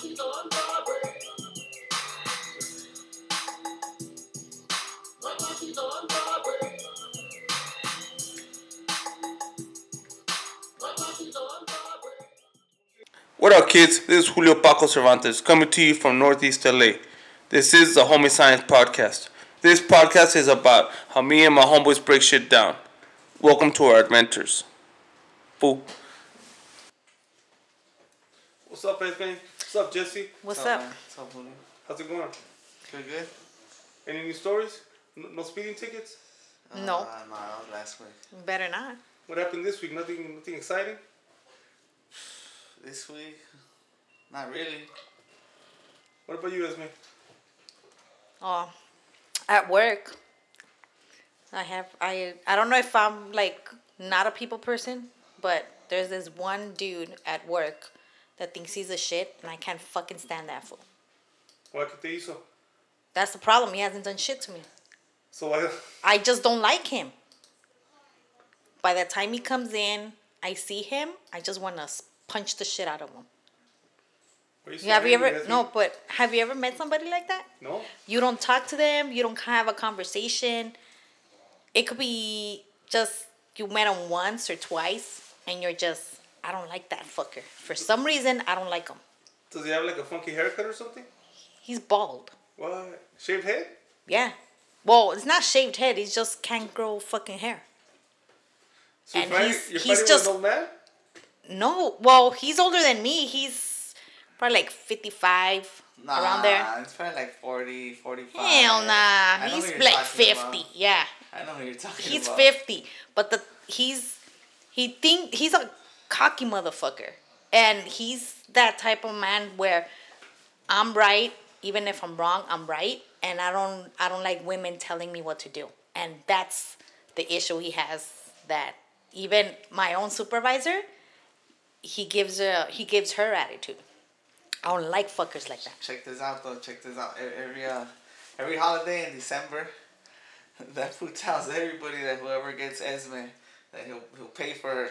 What up, kids? This is Julio Paco Cervantes coming to you from Northeast LA. This is the Homie Science Podcast. This podcast is about how me and my homeboys break shit down. Welcome to our adventures. Fool. What's up, Edwin? What's up, Jesse? What's up? man? What's up, Julio? How's it going? Good, good? Any new stories? No, no speeding tickets? No. Uh, no, that was last week. Better not. What happened this week? Nothing, nothing exciting. This week, not really. What about you, Esme? Oh, at work, I have I I don't know if I'm like not a people person, but there's this one dude at work that thinks he's a shit, and I can't fucking stand that fool. Why que te hizo? That's the problem. He hasn't done shit to me. So I. I just don't like him. By the time he comes in, I see him. I just want to punch the shit out of him. You have you ever no? But have you ever met somebody like that? No. You don't talk to them. You don't have a conversation. It could be just you met him once or twice, and you're just I don't like that fucker. For some reason, I don't like him. Does he have like a funky haircut or something? He's bald. What? Shaved head? Yeah. Well, it's not shaved head. He just can't grow fucking hair. So And fighting, he's- you're he's just- with an old man? No. Well, he's older than me. He's probably like fifty five Nah, around there. Nah, it's probably like 40, 45. Hell nah. He's like fifty. about. Yeah. I know who you're talking He's about. 50, but the he's he think he's a cocky motherfucker. And he's that type of man where I'm right, even if I'm wrong, I'm right, and I don't I don't like women telling me what to do. And that's the issue he has that even my own supervisor, he gives a he gives her attitude. I don't like fuckers like that. Check this out, though. Check this out. Every uh, every holiday in December, that food tells everybody that whoever gets Esme, that he'll he'll pay for her,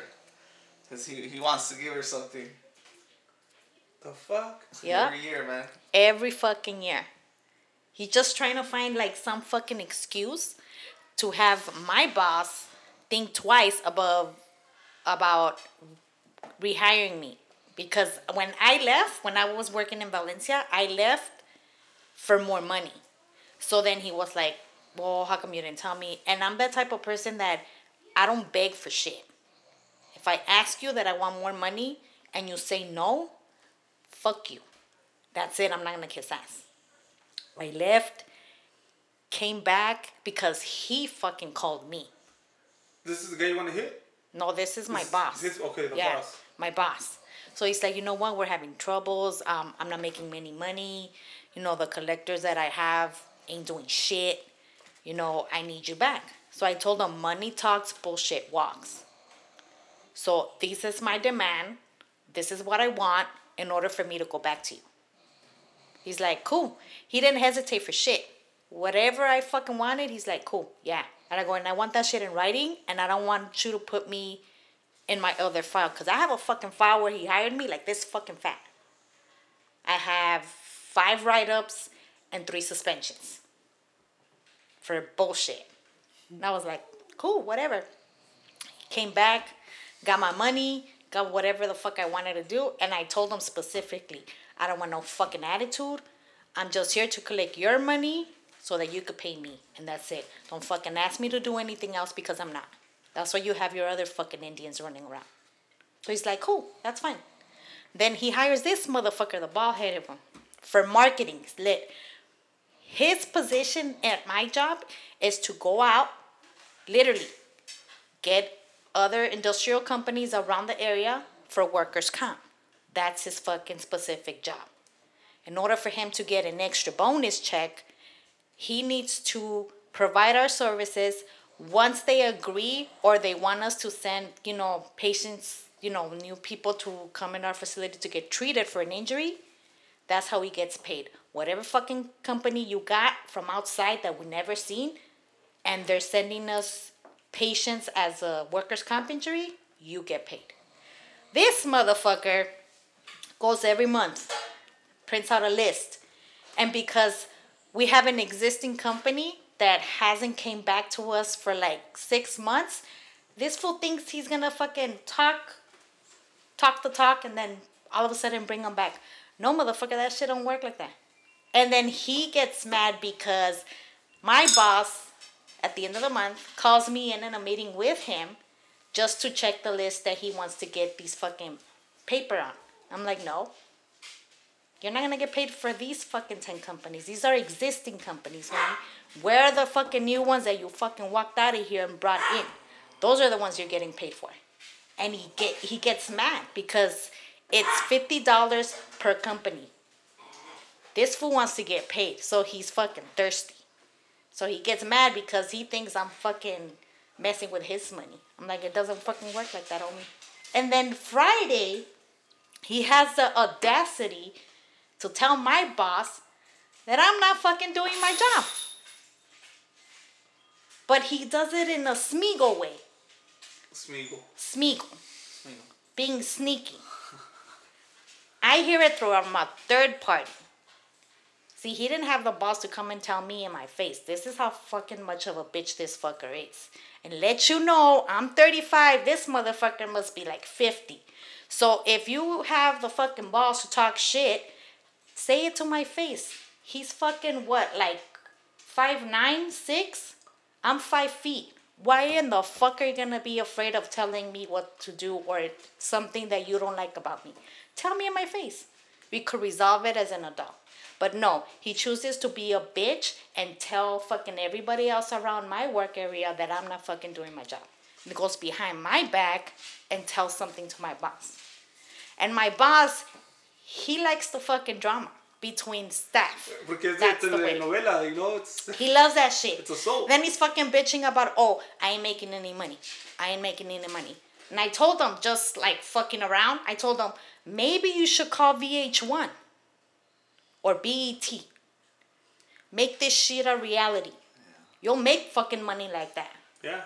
cause he he wants to give her something. The fuck? Yeah. Every year, man. every fucking year. He's just trying to find like some fucking excuse to have my boss think twice above about rehiring me. Because when I left, when I was working in Valencia, I left for more money. So then he was like, Well, how come you didn't tell me? And I'm that type of person that I don't beg for shit. If I ask you that I want more money and you say no, fuck you. That's it. I'm not gonna kiss ass. I left, came back because he fucking called me. This is the guy you want to hit? No, this is my This- boss. this- okay, the yeah, boss. My boss. So he's like, you know what? We're having troubles. Um, I'm not making any money. You know, the collectors that I have ain't doing shit. You know, I need you back. So I told him, money talks, bullshit walks. So this is my demand. This is what I want in order for me to go back to you. He's like, cool. He didn't hesitate for shit. Whatever I fucking wanted, he's like, cool, yeah. And I go, and I want that shit in writing, and I don't want you to put me in my other file because I have a fucking file where he hired me like this fucking fat. I have five write ups and three suspensions for bullshit. And I was like, cool, whatever. Came back, got my money, got whatever the fuck I wanted to do, and I told them specifically, I don't want no fucking attitude. I'm just here to collect your money so that you could pay me, and that's it. Don't fucking ask me to do anything else because I'm not. That's why you have your other fucking Indians running around. So he's like, cool, that's fine. Then he hires this motherfucker, the bald headed one, for marketing. Lit. His position at my job is to go out, literally, get other industrial companies around the area for workers' comp. That's his fucking specific job. In order for him to get an extra bonus check, he needs to provide our services once they agree or they want us to send, you know, patients, you know, new people to come in our facility to get treated for an injury. That's how he gets paid. Whatever fucking company you got from outside that we never seen, and they're sending us patients as a workers' comp injury, you get paid. This motherfucker goes every month, prints out a list. And because we have an existing company that hasn't came back to us for like six months, this fool thinks he's gonna fucking talk, talk the talk, and then all of a sudden bring them back. No, motherfucker, that shit don't work like that. And then he gets mad because my boss at the end of the month calls me in in a meeting with him just to check the list that he wants to get these fucking paper on. I'm like, no. You're not gonna get paid for these fucking 10 companies. These are existing companies, homie. Where are the fucking new ones that you fucking walked out of here and brought in? Those are the ones you're getting paid for. And he get he gets mad because it's fifty dollars per company. This fool wants to get paid, so he's fucking thirsty. So he gets mad because he thinks I'm fucking messing with his money. I'm like, it doesn't fucking work like that, homie. And then Friday, he has the audacity to tell my boss that I'm not fucking doing my job. But he does it in a Smeagol way. Smeagol. Smeagol. Being sneaky. I hear it through a third party. See, he didn't have the boss to come and tell me in my face. This is how fucking much of a bitch this fucker is. And let you know, I'm 35. This motherfucker must be like 50. So if you have the fucking boss to talk shit, say it to my face. He's fucking what, like five nine, six? I'm five feet. Why in the fuck are you gonna be afraid of telling me what to do or something that you don't like about me? Tell me in my face. We could resolve it as an adult. But no, he chooses to be a bitch and tell fucking everybody else around my work area that I'm not fucking doing my job. He goes behind my back and tells something to my boss. And my boss, he likes the fucking drama between staff. Es That's de the way. telenovela, you know? It's, He loves that shit. It's a soap. Then he's fucking bitching about, oh, I ain't making any money. I ain't making any money. And I told him, just like fucking around, I told him, maybe you should call VH1 or BET. Make this shit a reality. You'll make fucking money like that yeah.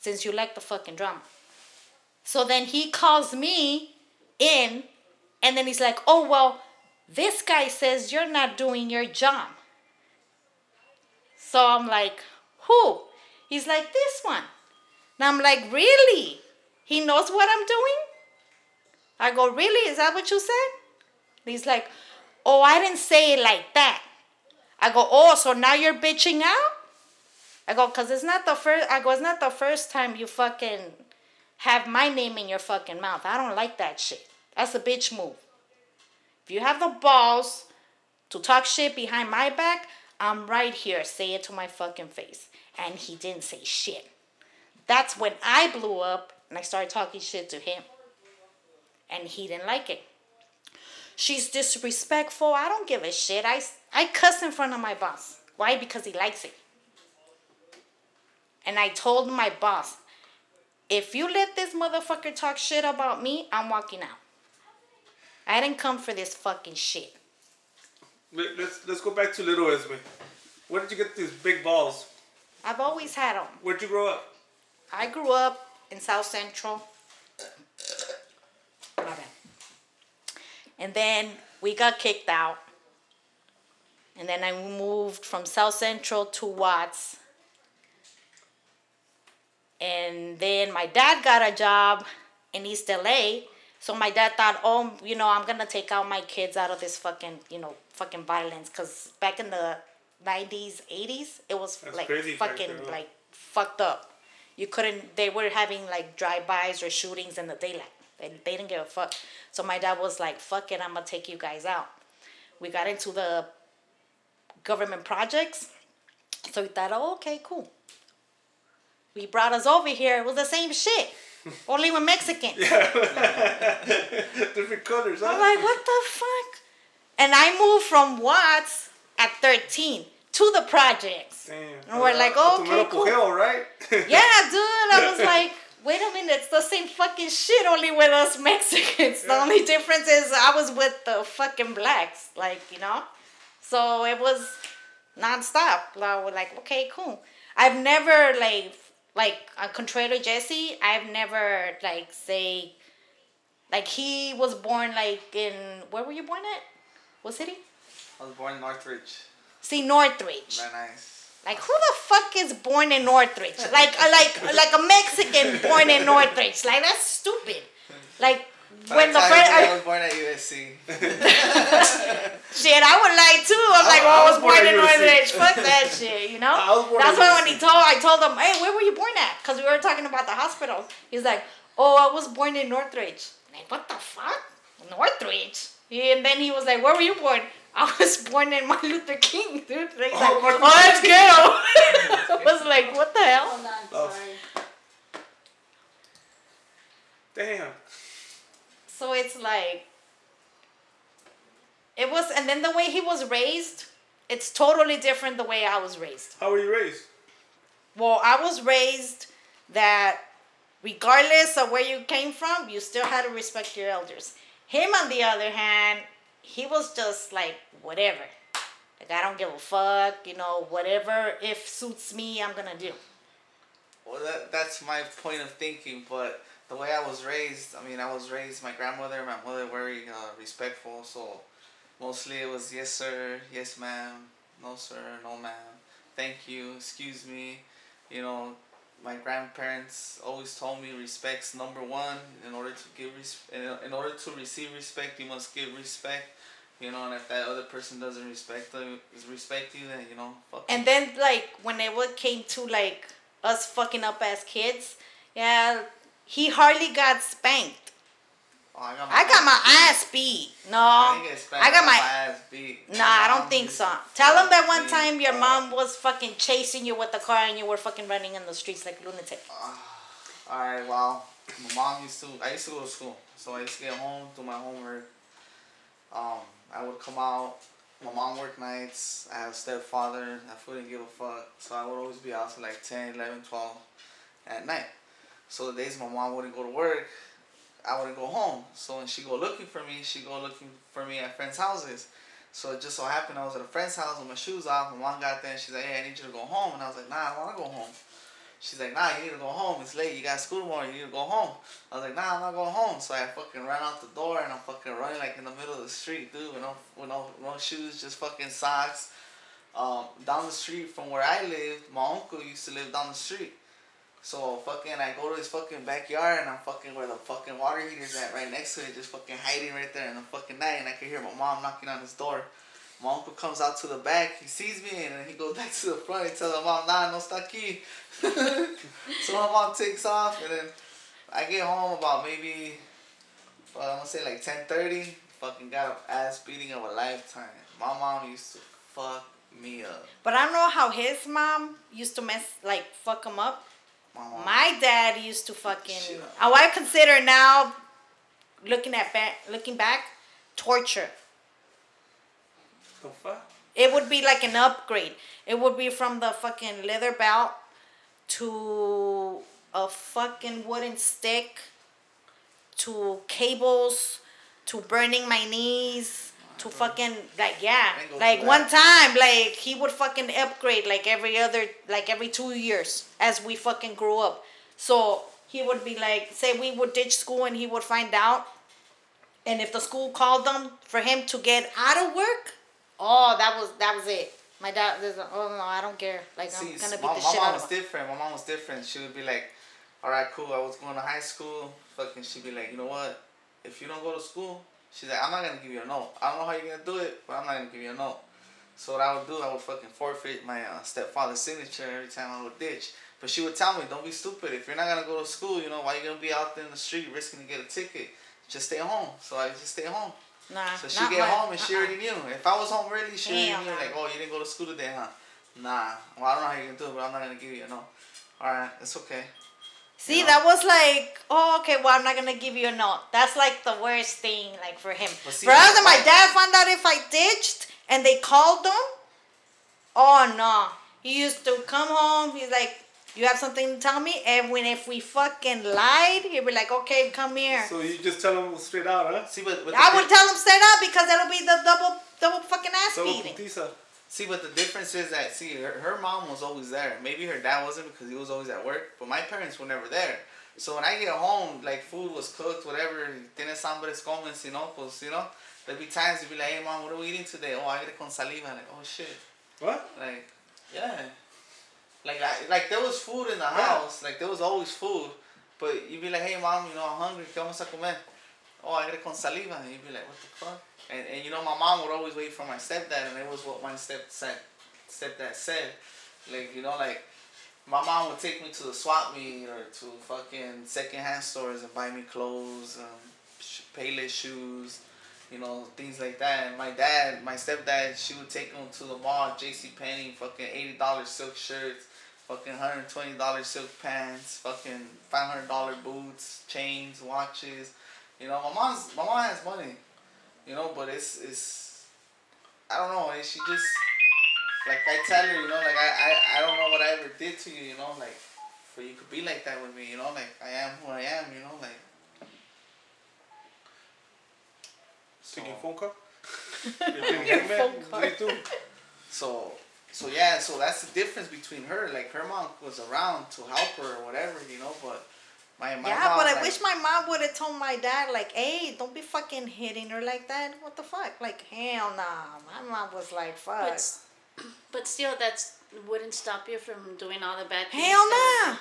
since you like the fucking drama. So then he calls me in, and then he's like, oh, well, this guy says you're not doing your job. So I'm like, who? He's like, this one. And I'm like, really? He knows what I'm doing? I go, really? Is that what you said? He's like, oh, I didn't say it like that. I go, oh, so now you're bitching out? I go, cause it's not the first. I go, it's not the first time you fucking have my name in your fucking mouth. I don't like that shit. That's a bitch move. If you have the balls to talk shit behind my back, I'm right here. Say it to my fucking face. And he didn't say shit. That's when I blew up and I started talking shit to him. And he didn't like it. She's disrespectful. I don't give a shit. I, I cuss in front of my boss. Why? Because he likes it. And I told my boss, if you let this motherfucker talk shit about me, I'm walking out. I didn't come for this fucking shit. Let- Let's let's go back to little Esme. Where did you get these big balls? I've always had them. Where'd you grow up? I grew up in South Central. My bad. And then we got kicked out. And then I moved from South Central to Watts. And then my dad got a job in East LA. So my dad thought, oh, you know, I'm gonna take out my kids out of this fucking, you know, fucking violence. Cause back in the 90s, 80s, it was That's like fucking like fucked up. You couldn't. They were having like drive-bys or shootings in the daylight. They, they didn't give a fuck. So my dad was like, "Fuck it, I'm gonna take you guys out." We got into the government projects. So we thought, "Oh, okay, cool." We brought us over here. It was the same shit, only with Mexicans. Different colors, huh? I'm like, what the fuck? And I moved from Watts at 13 to the projects. Damn. And we're like, Uh, okay, tomato cool. pujeo, right? Yeah, dude. I was like, wait a minute, it's the same fucking shit, only with us Mexicans. The Yeah. only difference is I was with the fucking blacks, like, you know? So it was nonstop. Like, we're like, okay, cool. I've never, like, like, uh, contrary to Jesse, I've never, like, say, like, he was born, like, in, where were you born at? What city? I was born in Northridge. See, Northridge. Very nice. Like who the fuck is born in Northridge? Like uh, like like a Mexican born in Northridge. Like that's stupid. Like when the I, first I was born at USC. shit, I would lie too. I'm like, oh, I was born in. Northridge. Fuck that shit, you know. I was born That's why when he told, I told him, hey, where were you born at? Because we were talking about the hospital. He's like, oh, I was born in Northridge. I'm like, what the fuck, Northridge? And then he was like, where were you born? I was born in Martin Luther King, dude. Like, Oh, like, Martin oh, that's ghetto. I was like, what the hell? Hold on, Oh. sorry. Damn. So it's like it was and then the way he was raised, it's totally different the way I was raised. How were you raised? Well, I was raised that regardless of where you came from, you still had to respect your elders. Him on the other hand, he was just like whatever. Like I don't give a fuck, you know, whatever if suits me, I'm gonna do. Well, that, that's my point of thinking, but the way I was raised, I mean, I was raised, my grandmother and my mother very uh, respectful, so mostly it was yes, sir, yes, ma'am, no, sir, no, ma'am, thank you, excuse me. You know, my grandparents always told me respect's number one. In order to give res- in, in order to receive respect, you must give respect. You know, and if that other person doesn't respect you, respect you, then you know. And then like when it came to like us fucking up as kids, yeah, he hardly got spanked. Oh, I got my I got my ass beat. No, I didn't get spanked, I got my. ass beat. Nah, I don't think so. Tell them that one me time your mom was fucking chasing you with the car and you were fucking running in the streets like lunatic. Alright, well, my mom used to. I used to go to school, so I used to get home, do my homework. Um, I would come out. My mom worked nights. I have a stepfather. I fool didn't give a fuck, so I would always be out till like 10, 11, 12 at night. So the days my mom wouldn't go to work, I wouldn't go home. So when she go looking for me, she go looking for me at friends' houses. So it just so happened I was at a friend's house with my shoes off. My mom got there and she's like, "Hey, I need you to go home." And I was like, "Nah, I don't want to go home." She's like, "Nah, you need to go home. It's late. You got school tomorrow. You need to go home." I was like, "Nah, I'm not going home." So I fucking ran out the door and I'm fucking running like in the middle of the street, dude, with no with no, no shoes, just fucking socks. Um, down the street from where I lived, my uncle used to live down the street. So fucking, I go to his fucking backyard and I'm fucking where the fucking water heater's at, right next to it, just fucking hiding right there in the fucking night, and I can hear my mom knocking on his door. My uncle comes out to the back, he sees me, and then he goes back to the front. He tells my mom, "Nah, no está aquí." so my mom takes off, and then I get home about maybe, well, I'm gonna say like ten thirty. Fucking got an ass beating of a lifetime. My mom used to fuck me up. But I know how his mom used to mess like fuck him up. My. My dad used to fucking. Shit. Oh, I consider now, looking at back, looking back, torture. The fuck? It would be like an upgrade. It would be from the fucking leather belt to a fucking wooden stick to cables to burning my knees to fucking like yeah I ain't go like one time like he would fucking upgrade like every other like every two years as we fucking grew up so he would be like say we would ditch school and he would find out and if the school called them for him to get out of work oh that was that was it my dad was like, oh no i don't care like i'm gonna beat my, the my shit mom out was of different. My mom was different. She would be like, "All right, cool. I was going to high school. Fucking, she'd be like, you know what? If you don't go to school, she's like, I'm not gonna give you a note. I don't know how you're gonna do it, but I'm not gonna give you a note. So what I would do, I would fucking forfeit my uh, stepfather's signature every time I would ditch. But she would tell me, don't be stupid. If you're not gonna go to school, you know, why you gonna be out there in the street risking to get a ticket? Just stay home. So I just stay home. nah So she get my- home and she uh-uh. already knew. If I was home early, she already Hell knew. no. Like, oh, you didn't go to school today, huh? Nah. Well, I don't know how you're gonna do it, but I'm not gonna give you a no. All right, it's okay. See, know? that was like, oh, okay, well, I'm not gonna give you a note. That's like the worst thing, like for him. But see, for us, my why- dad found out if I ditched and they called him. Oh no, he used to come home. He's like, you have something to tell me, and when if we fucking lied, he'd be like, okay, come here. So you just tell him straight out, huh? See, but, but I would di- tell him straight up because that'll be the double, double fucking ass Double beating. putiza. See, but the difference is that see, her, her mom was always there. Maybe her dad wasn't because he was always at work, but my parents were never there. So when I get home, like food was cooked, whatever. Tienes hambre, comes, you know, pues, you know. there'd be times you'd be like, hey mom, what are we eating today? Oh, I get con saliva. Like, oh shit. What? Like, yeah. Like, I, like there was food in the Yeah. house. Like there was always food, but you'd be like, hey mom, you know I'm hungry. ¿Qué vamos a comer? Oh, I get con saliva. And you'd be like, what the fuck? And, and you know my mom would always wait for my stepdad, and it was what my step said, stepdad said. Like you know, like my mom would take me to the swap meet or to fucking secondhand stores and buy me clothes, um, Payless shoes, you know, things like that. And my dad, my stepdad, she would take him to the mall, J.C. Penney, fucking eighty dollars silk shirts, fucking hundred twenty dollars silk pants, fucking five hundred dollar boots, chains, watches. You know, my mom's my mom has money, you know, but it's it's I don't know. She just like I tell her, you know, like I, I I don't know what I ever did to you, you know, like for you could be like that with me, you know, like I am who I am, you know, like. Taking So- phone call? You're doing hangman? What do you do? So, so yeah, so that's the difference between her. Like her mom was around to help her or whatever, you know. But my my yeah, mom, but I like, wish my mom would have told my dad, like, hey, don't be fucking hitting her like that. What the fuck? Like, hell nah. My mom was like, fuck. But, but still, that's wouldn't stop you from doing all the bad things. Hell that- nah.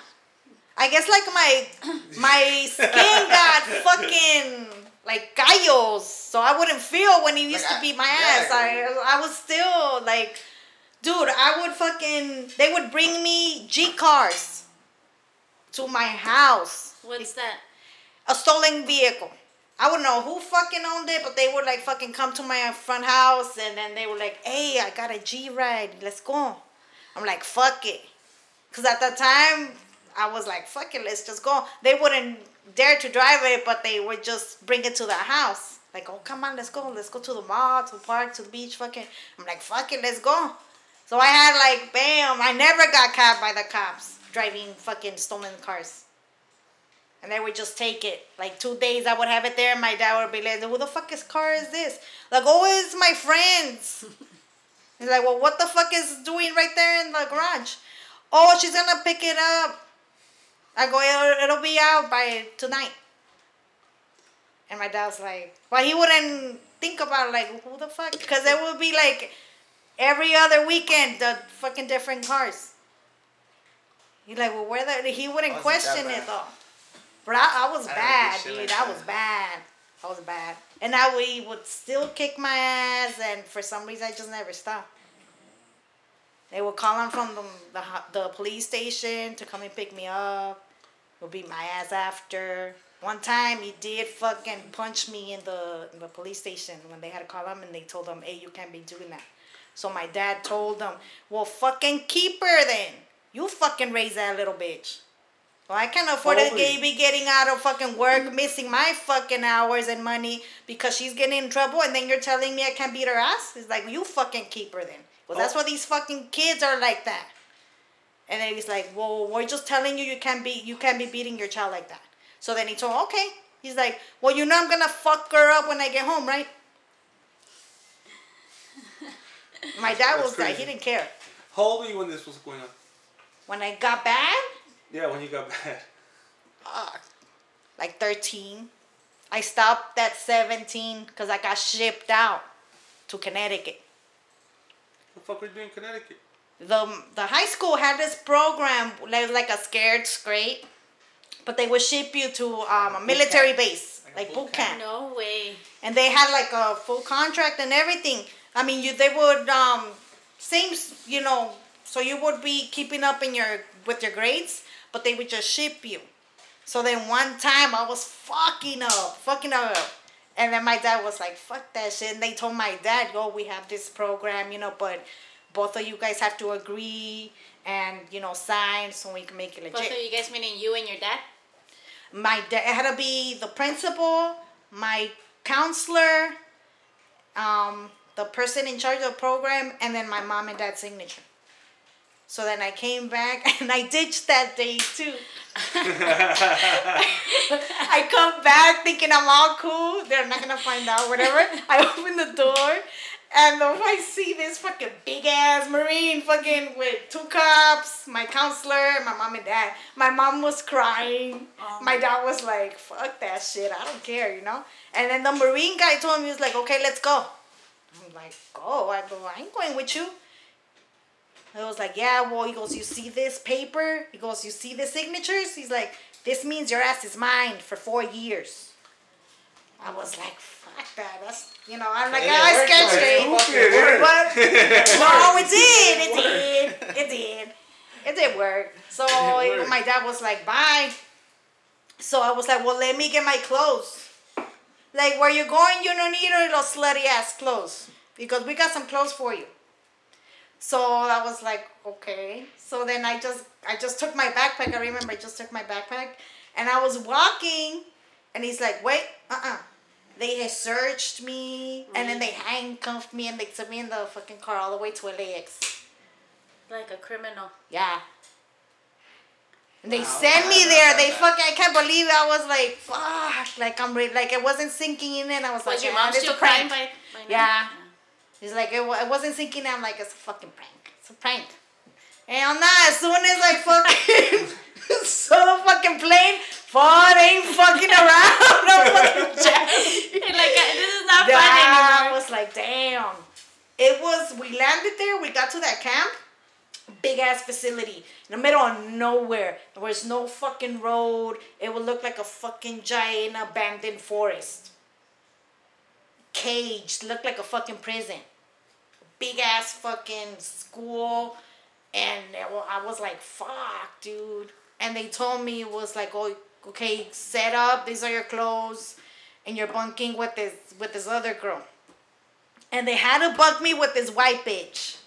I guess like my my skin got fucking like gallos, so I wouldn't feel when he used Like, to beat my yeah, ass. I I was still like, dude, I would fucking. They would bring me G cars to my house. What's that? a stolen vehicle. I would know who fucking owned it, but they would like fucking come to my front house and then they were like, hey, I got a G ride, let's go. I'm like, fuck it. Because at that time, I was like, fuck it, let's just go. They wouldn't dare to drive it, but they would just bring it to the house. Like, oh, come on, let's go. Let's go to the mall, to the park, to the beach, fucking. I'm like, fuck it, let's go. So I had like, bam, I never got caught by the cops driving fucking stolen cars. And they would just take it. Like two days I would have it there. My dad would be like, who the fuck is car is this? Like, oh, it's my friend's. He's like, well, what the fuck is doing right there in the garage? Oh, she's gonna pick it up. I go, it'll, it'll be out by tonight. And my dad's like, well, he wouldn't think about like, who the fuck? Because it would be like every other weekend, the fucking different cars. He's like, well, where the, he wouldn't question it though. But I, I was I bad, dude. like I was bad. I was bad. And I we would still kick my ass, and for some reason I just never stopped. They would call him from the, the the police station to come and pick me up. Would beat my ass after. One time he did fucking punch me in the in the police station when they had to call him and they told him, "Hey, you can't be doing that." So my dad told them, "Well, fucking keep her then. You fucking raise that little bitch." Well, I can't afford to Holy- get- be getting out of fucking work, mm. missing my fucking hours and money because she's getting in trouble, and then you're telling me I can't beat her ass? It's like you fucking keep her then. Well, that's Oh. why these fucking kids are like that. And then he's like, "Well, we're just telling you you can't be you can't be beating your child like that." So then he told, "Okay." He's like, "Well, you know I'm gonna fuck her up when I get home, right?" My dad That's was like, he didn't care. How old were you when this was going on? When I got bad, Yeah, when you got bad. uh, like 13. I stopped at 17 because I got shipped out to Connecticut. What the fuck were you doing in Connecticut? The, the high school had this program, like, like a Scared Straight, but they would ship you to um, a military base, Like like boot boot camp. No way. and they had like a full contract and everything. I mean, you they would um same you know, so you would be keeping up in your with your grades, but they would just ship you. So then one time I was fucking up, fucking up. And then my dad was like, fuck that shit. And they told my dad, yo, we have this program, you know, but both of you guys have to agree and, you know, sign so we can make it legit Both of you guys meaning you and your dad? my dad it had to be the principal, my counselor, um, the person in charge of the program, and then my mom and dad's signature. So then I came back and I ditched that day too. I come back thinking I'm all cool. They're not gonna find out, whatever. I open the door And I see this fucking big ass Marine fucking with two cops, my counselor, my mom and dad. My mom was crying. Oh. My dad was like, fuck that shit. I don't care, you know? And then the Marine guy told me, he was like, okay, let's go. I'm like, go. I go, I ain't going with you. I was like, yeah, well, he goes, you see this paper? He goes, you see the signatures? He's like, this means your ass is mine for four years. I was like, fuck that. That's, you know, I'm like, It ah, worked, sketch though. me. It fucking. But, no, it did. It did. It did. It did work. So It worked. my dad was like, bye. So I was like, well, let me get my clothes. Like, where you going, you don't need those slutty ass clothes. Because we got some clothes for you. So I was like, okay. So then I just I just took my backpack. I remember I just took my backpack and I was walking and he's like, wait, uh-uh. They had searched me and then they handcuffed me and they took me in the fucking car all the way to LAX. Like a criminal. Yeah. And they Wow. sent me there. They fucking I can't believe it. I was like, fuck. Like I'm re- like it wasn't sinking in and I was, Was like, your "Ah, mom still crying by, by now? Yeah. He's like, it, it wasn't sinking in. I'm like, it's a fucking prank. It's a prank. Hell nah, as soon as I fucking saw the fucking plane, Ford ain't fucking around. No fucking like, this is not Yeah, fun I was like, damn. It was, we landed there, we got to that camp, big ass facility, in the middle of nowhere. There was no fucking road. It would look like a fucking giant abandoned forest. Caged, looked like a fucking prison. Big ass fucking school. And I was like, fuck, dude. And they told me it was like, oh, okay, set up. These are your clothes, and you're bunking with this with this other girl. And they had to bunk me with this white bitch.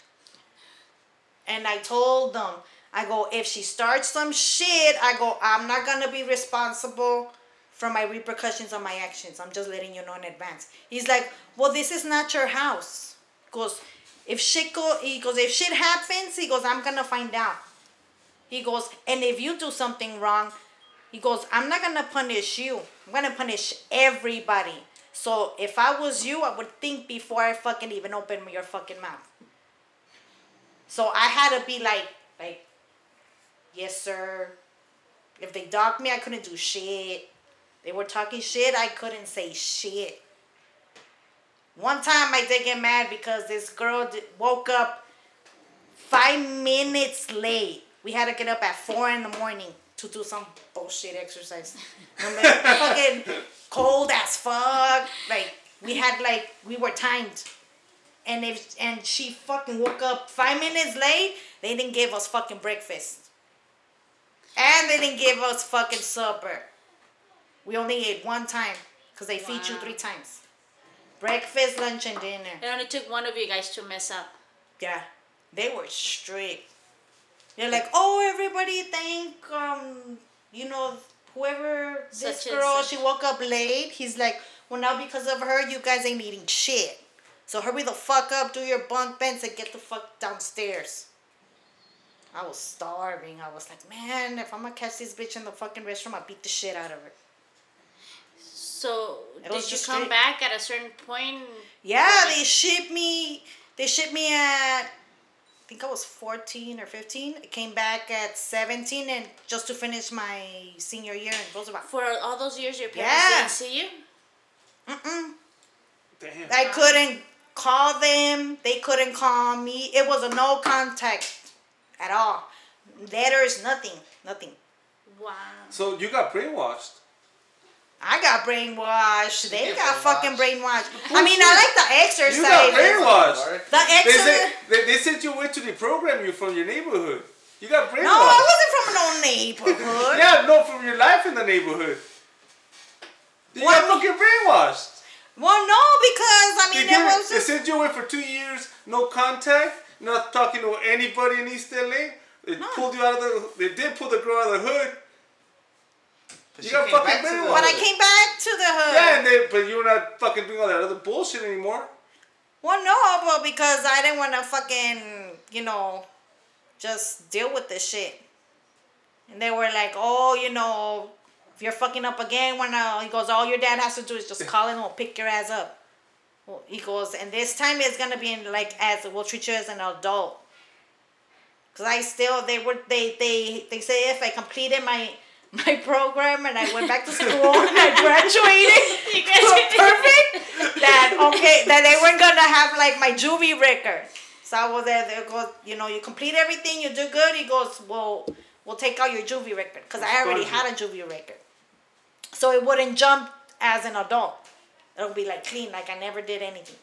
And I told them, I go, if she starts some shit, I go, I'm not gonna be responsible for my repercussions on my actions. I'm just letting you know in advance. He's like, well, this is not your house. Goes, if shit go, he goes, if shit happens, he goes, I'm gonna find out. He goes, and if you do something wrong, he goes, I'm not gonna punish you. I'm gonna punish everybody. So if I was you, I would think before I fucking even open your fucking mouth. So I had to be like, like, yes, sir. If they docked me, I couldn't do shit. They were talking shit, I couldn't say shit. One time I did get mad because this girl woke up five minutes late. We had to get up at four in the morning to do some bullshit exercise. I mean, fucking cold as fuck. Like we had like we were timed. And if and she fucking woke up five minutes late, they didn't give us fucking breakfast. And they didn't give us fucking supper. We only ate one time because they feed you three times. Breakfast, lunch, and dinner. It only took one of you guys to mess up. Yeah, they were strict. They're like, oh, everybody thank um, you know, whoever this Such girl, she woke up late. He's like, well, now because of her, you guys ain't eating shit. So hurry the fuck up, do your bunk beds, and get the fuck downstairs. I was starving. I was like, man, if I'm gonna catch this bitch in the fucking restroom, I'll beat the shit out of her. So It did you come straight- back at a certain point? Yeah, they shipped me. They shipped me at. I think I was fourteen or fifteen. I came back at seventeen, and just to finish my senior year in Roosevelt. For all those years, your parents Yeah. didn't see you. Mm-mm. Damn. I couldn't call them. They couldn't call me. It was a no contact at all. Letters, nothing, nothing. Wow. So you got brainwashed. I got brainwashed. They get got fucking brainwashed. brainwashed. I mean, I like the exercise. You got brainwashed. The They exercise. said they, they sent you away to deprogram you from your neighborhood. You got brainwashed. No, I wasn't from no neighborhood. Yeah, no, from your life in the neighborhood. You What? got fucking brainwashed. Well, no, because I mean, give it it- was they just. sent you away for two years, no contact, not talking to anybody in East LA. They No. pulled you out of the. They did pull the girl out of the hood. But You she got came fucking back to. When I came back to the hood. Yeah, and they, but you're not fucking doing all that other bullshit anymore. Well, no, but because I didn't want to fucking, you know, just deal with this shit. And they were like, oh, you know, if you're fucking up again, when uh, he goes, all your dad has to do is just call him and we'll pick your ass up. Well, he goes, and this time it's gonna be in like as we'll treat you as an adult. Cause I still they were they they they say if I completed my my program and I went back to school and I graduated, You graduated. perfect. That okay that they weren't gonna have like my juvie record. So I was there. They go, you know, you complete everything, you do good. He goes, well, we'll take out your juvie record because I already had a juvie record. So it wouldn't jump as an adult. It'll be like clean, like I never did anything.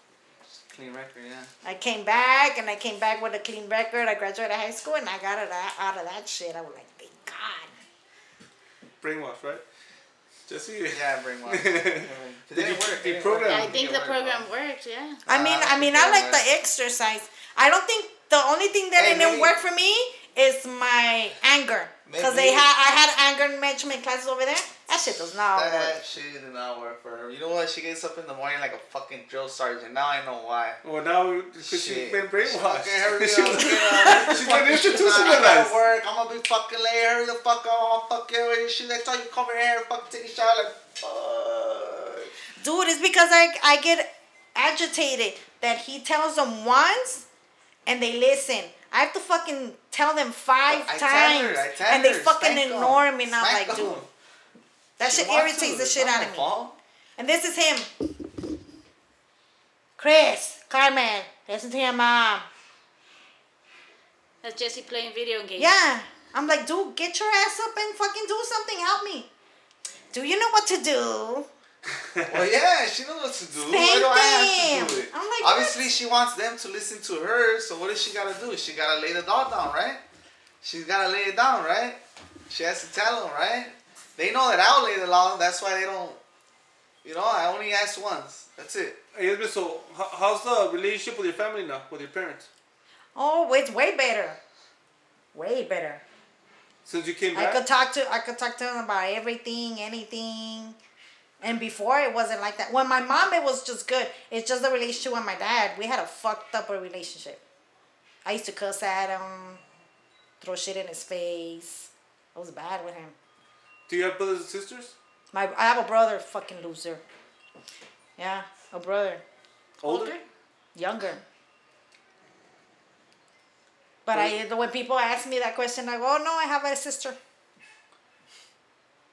Clean record, yeah. I came back and I came back with a clean record. I graduated high school and I got it out- out of that shit. I was like, thank God. Brainwash, right? Jesse. Yeah, bring one. It Did didn't you- work. the It didn't program- work. I think the program well. worked. Yeah. I mean, Uh, I mean, yeah, I like the exercise. I don't think the only thing that Hey, didn't maybe- work for me is my anger. Because they had, I had anger management classes over there. That shit does not work. That shit did not work for her. You know what? She gets up in the morning like a fucking drill sergeant. Now I know why. Well, now because she's Shit. been brainwashed. Fucking hurry She- up, get up. she's been Fucking shit, I institutionalized. gotta work. I'm gonna be fucking late. Hurry the fuck up. I'm gonna fuck you. Shit, next time you come in here, fucking take a shower. Like, fuck. Dude, it's because I, I get agitated that he tells them once and they listen. I have to fucking tell them five I tell times her, I tell and they her, fucking spank 'em. ignore me and I'm Spank like, dude, 'em. That She shit irritates the shit out of me. fault. And this is him. Chris, Carmen, listen to your mom. That's Jesse playing video games. Yeah. I'm like, dude, get your ass up and fucking do something. Help me. Do you know what to do? Well, yeah, she knows what to do. Why do I have to do it? I'm like, Obviously, she wants them to listen to her. So what does she gotta do? She gotta lay the dog down, right? She's gotta lay it down, right? She has to tell them, right? They know that I'll lay the law. That's why they don't. You know, I only asked once. That's it. Hey, so how's the relationship with your family now, with your parents? Oh, it's way better. Way better. Since you came back, I could talk to I could talk to them about everything, anything. And before it wasn't like that. When my mom it was just good. It's just the relationship with my dad. We had a fucked up relationship. I used to cuss at him, throw shit in his face. I was bad with him. Do you have brothers and sisters? My I have a brother, fucking loser. Yeah, a brother. Older? Younger. But I when people ask me that question, I go, oh no, I have a sister.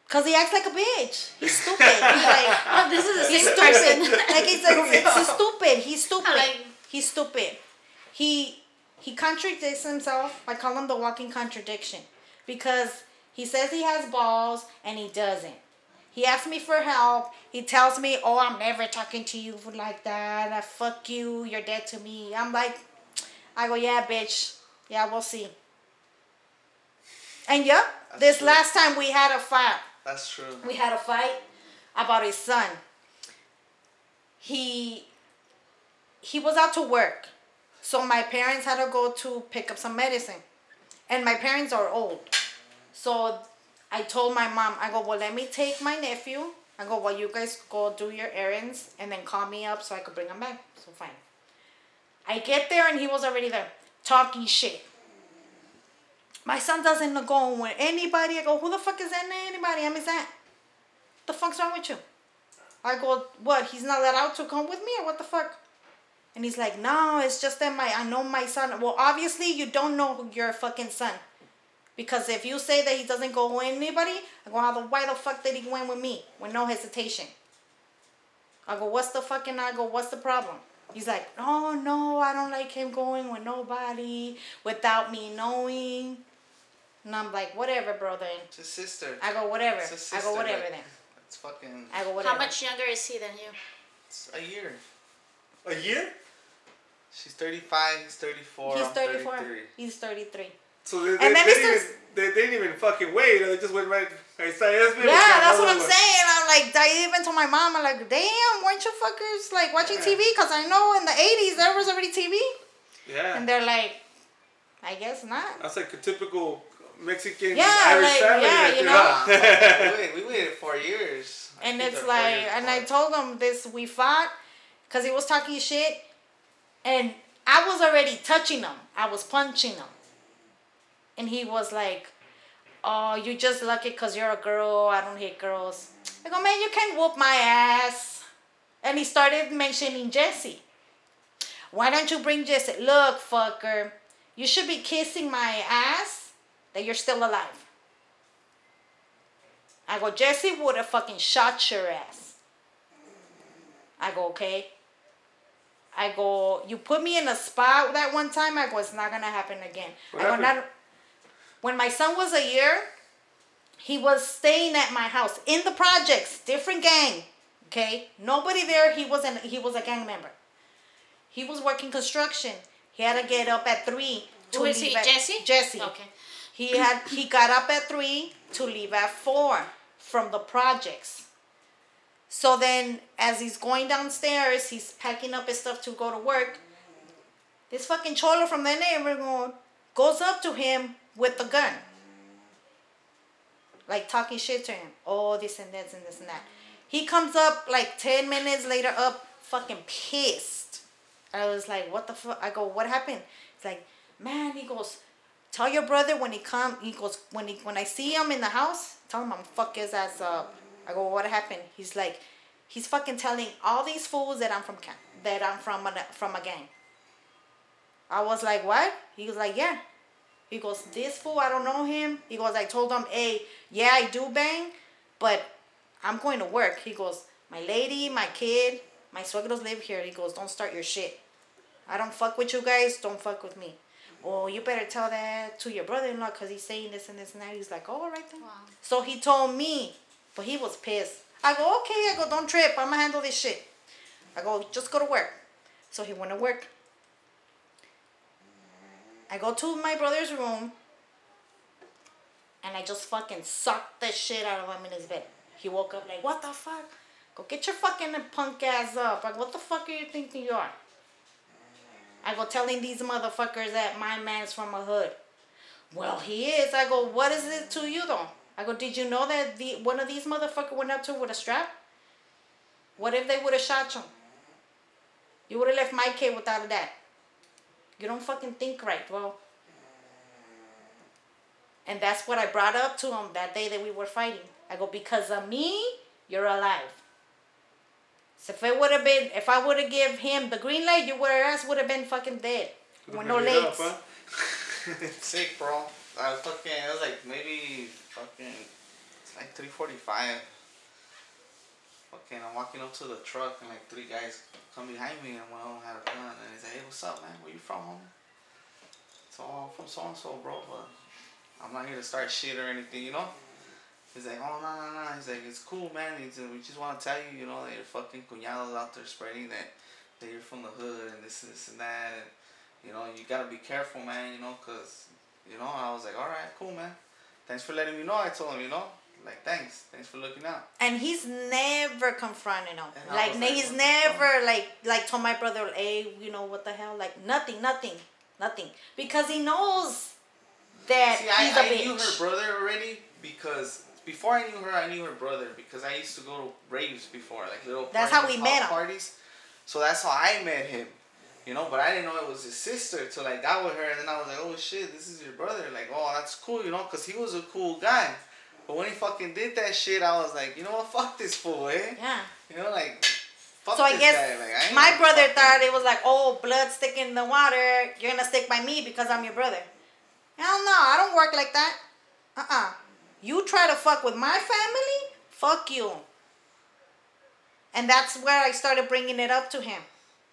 Cause he acts like a bitch. He's stupid. He's like Oh, this is the he's same stupid. person. like he's like he's stupid. He's stupid. like- he's stupid. He he contradicts himself. I call him the walking contradiction. Because he says he has balls and he doesn't. He asks me for help. He tells me, "Oh, I'm never talking to you like that. I fuck you. You're dead to me." I'm like, I go, "Yeah, bitch. Yeah, we'll see." And yep, That's this true. last time we had a fight. That's true. We had a fight about his son. He he was out to work. So my parents had to go to pick up some medicine. And my parents are old. So I told my mom, I go, well, let me take my nephew. I go, well, you guys go do your errands and then call me up so I could bring him back. So fine. I get there and he was already there talking shit. My son doesn't go with anybody. I go, who the fuck is that anybody? I'm his aunt. The fuck's wrong with you? I go, what? He's not allowed to come with me or what the fuck? And he's like, no, it's just that my I know my son. Well, obviously you don't know your fucking son. Because if you say that he doesn't go with anybody, I go, how the why the fuck did he went with me? With no hesitation. I go, what's the fucking I go, what's the problem? He's like, oh no, I don't like him going with nobody without me knowing. And I'm like, whatever, bro then. It's his sister. I go, whatever. It's a I sister, go, whatever like- then. It's fucking I go, whatever. How much younger is he than you? it's a year. A year? She's 35, he's 34. He's I'm 34. 33. He's 33. So they, they, And then they, he didn't even, they, they didn't even fucking wait. They just went right. Ahí está Yeah, that's what I'm Another one. saying. I'm like, I even told my mom, I'm like, damn, weren't you fuckers like watching Yeah. TV? Because I know in the 80s there was already TV. Yeah. And they're like, I guess not. That's like a typical Mexican Yeah, Irish like, family. yeah, you know. we, waited, we waited four years. I And it's like, and I told them this, we fought because he was talking shit. And I was already touching him, I was punching him. And he was like, oh, you just lucky because you're a girl. I don't hate girls. I go, man, you can whoop my ass. And he started mentioning Jesse. Why don't you bring Jesse? Look, fucker, you should be kissing my ass that you're still alive. I go, Jesse would have fucking shot your ass. I go, okay. I go, you put me in a spot that one time. I go, it's not gonna happen again. What I go, happened? not. When my son was a year, he was staying at my house in the projects, different gang. Okay, nobody there. He wasn't. He was a gang member. He was working construction. He had to get up at three. to Who is leave he? at- Jesse? Jesse. Okay. He had he got up at three to leave at four from the projects. So then, as he's going downstairs, he's packing up his stuff to go to work. This fucking cholo from the neighborhood goes up to him with the gun, like talking shit to him. Oh, this and this and this and that. He comes up like ten minutes later, up fucking pissed. I was like, "What the fuck?" I go, "What happened?" It's like, "Man," he goes, Tell your brother when he come. He goes when he when I see him in the house. Tell him I'm fuck his ass up. I go, what happened? He's like, he's fucking telling all these fools that I'm from camp, that I'm from a from a gang. I was like, what? He was like, yeah. He goes, this fool, I don't know him. He goes, I told him, hey, yeah, I do bang, but I'm going to work. He goes, my lady, my kid, my suegros live here. He goes, don't start your shit. I don't fuck with you guys. Don't fuck with me. Oh, you better tell that to your brother-in-law because he's saying this and this and that. He's like, oh, all right then. Wow. So he told me, but he was pissed. I go, okay. I go, don't trip. I'm going to handle this shit. I go, just go to work. So he went to work. I go to my brother's room and I just fucking sucked the shit out of him in his bed. He woke up like, what the fuck? Go get your fucking punk ass up. Like, what the fuck are you thinking you are? I go telling these motherfuckers that my man's from a hood. Well, he is. I go, what is it to you though? I go, did you know that the one of these motherfuckers went up to with a strap? What if they would have shot you? You would have left my kid without a dad. You don't fucking think right, bro. And that's what I brought up to him that day that we were fighting. I go, because of me, you're alive. So if it would have been, if I would have give him the green light, your ass would have been fucking dead. With no legs. up, huh? Sick, bro. I was fucking. It was like maybe fucking. It's like three forty-five. Fucking, I'm walking up to the truck and like three guys come behind me and one of them had a gun and he's like, "Hey, what's up, man? Where you from, homie?" So I'm from so and so, bro, but I'm not here to start shit or anything, you know. He's like, oh no no no. He's like, it's cool, man. He's, uh, we just want to tell you, you know, that your fucking cuñados out there spreading that that you're from the hood and this this and that. And, you know, you gotta be careful, man. You know, cause you know, I was like, all right, cool, man. Thanks for letting me know. I told him, you know, like thanks, thanks for looking out. And he's never confronted him. And Like like, he's never like like told my brother, hey, you know what the hell? Like nothing, nothing, nothing. Because he knows that See, I, he's a I bitch. knew her brother already because before I knew her, I knew her brother because I used to go to raves before, like little. That's how parties, we met him. Parties, so that's how I met him. You know, but I didn't know it was his sister till I got with her, and then I was like, "Oh shit, this is your brother!" Like, "Oh, that's cool," you know, cause he was a cool guy. But when he fucking did that shit, I was like, "You know what? Fuck this fool, eh?" yeah. You know, like. Fuck So I this guess guy. Like, I my brother fucking- thought it was like, oh, blood sticking in the water. You're gonna stick by me because I'm your brother. Hell no, I don't work like that. Uh uh You try to fuck with my family? Fuck you. And that's where I started bringing it up to him.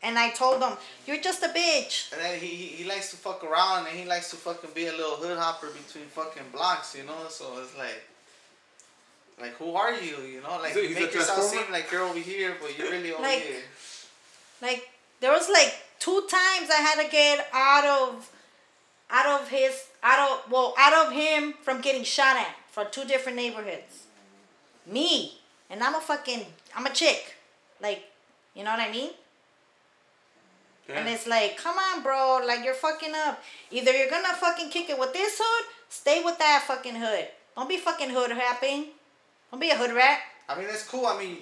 And I told him, you're just a bitch. And then he, he, he likes to fuck around and he likes to fucking be a little hood hopper between fucking blocks, you know? So it's like, like who are you, you know? Like He's a- you make yourself seem like you're over here, but you're really over Like- here. Like there was like two times I had to get out of out of his out of well out of him from getting shot at from two different neighborhoods. Me and I'm a fucking I'm a chick, like you know what I mean. And it's like, come on, bro, like you're fucking up. Either you're gonna fucking kick it with this hood, stay with that fucking hood. Don't be fucking hood rapping. Don't be a hood rat. I mean, it's cool. I mean,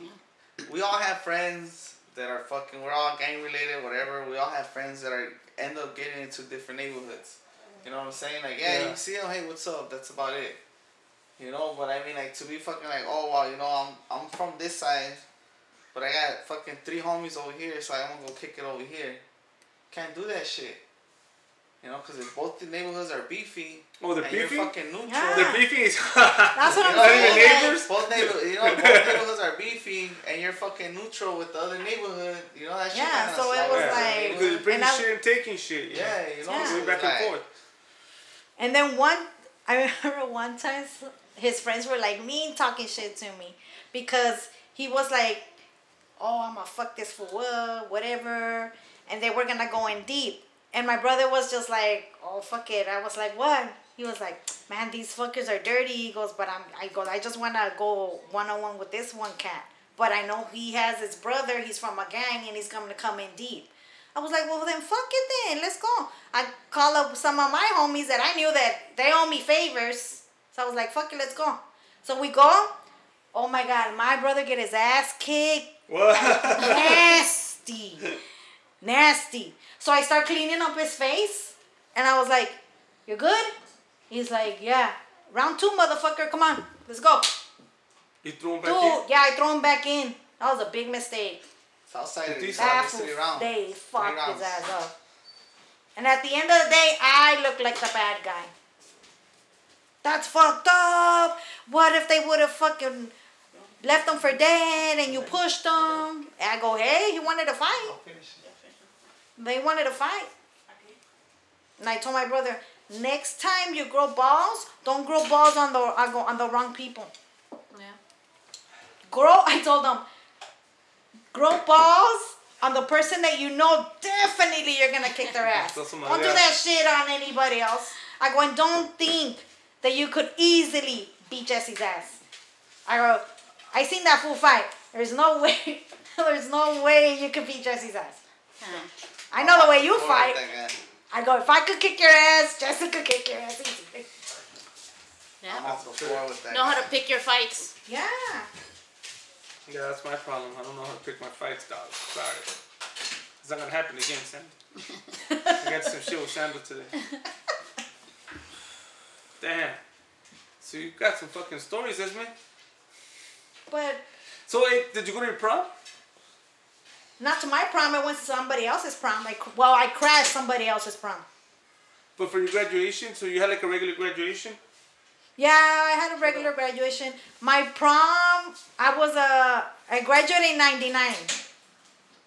we all have friends that are fucking, we're all gang related, whatever. We all have friends that are end up getting into different neighborhoods. You know what I'm saying? Like, yeah, Yeah. you see them, hey, what's up? That's about it. You know, but I mean, like, to be fucking like, oh, wow, you know, I'm, I'm from this side, but I got fucking three homies over here, so I'm gonna go kick it over here. Can't do that shit. You know, because if both the neighborhoods are beefy, Oh, they're and beefy? you're fucking neutral. Yeah. They're beefy. That's what I'm You know, saying. even like- neighbors? Both neighbor, you know, both neighborhoods are beefy, and you're fucking neutral with the other neighborhood. You know that shit. Yeah, kinda so it was like- Because you're bringing And I- shit and taking shit. you know? yeah, you know, Yeah. Going back and like- forth. And then one, I remember one time his friends were like mean talking shit to me because he was like, "Oh, I'm gonna fuck this for what, whatever," and they were gonna go in deep. And my brother was just like, "Oh, fuck it." I was like, "What?" He was like, "Man, these fuckers are dirty." He goes, "But I'm," I go, "I just wanna go one on one with this one cat." But I know he has his brother. He's from a gang, and he's coming to come in deep. I was like, well, then fuck it then. Let's go. I call up some of my homies that I knew that they owe me favors. So I was like, fuck it, let's go. So we go. Oh my God, my brother get his ass kicked. What? Nasty. Nasty. So I start cleaning up his face. And I was like, You're good? He's like, yeah. Round two, motherfucker. Come on. Let's go. you threw him back Dude, yeah, I throw him back in. That was a big mistake. Southside These is That obviously they fucked rounds. his ass up. And at the end of the day, I look like the bad guy. That's fucked up. What if they would have fucking left him for dead and you pushed him? And I go, hey, he wanted to fight. I'll finish it. They wanted to fight. And I told my brother, next time you grow balls, don't grow balls on the on the- on the wrong people. Yeah. grow i told them grow balls on the person that you know definitely you're gonna kick their ass don't do that shit on anybody else i go and don't think that you could easily beat jesse's ass i go i seen that full fight there's no way there's no way you could beat jesse's ass Huh. I know the way you fight that guy. i go if i could kick your ass jesse could kick your ass easy I'm Yeah. off the floor with that. Know how to pick your fights. yeah Yeah, that's my problem. I don't know how to pick my fights, dog. Sorry. It's not gonna happen again, Sam. I got some shit with Sandra today. Damn. So you got some fucking stories, Esme. but So, hey, did you go to your prom? Not to my prom i went to somebody else's prom like well i crashed somebody else's prom But for your graduation, so you had like a regular graduation? Yeah, I had a regular graduation. My prom, I was a, I graduated in 99.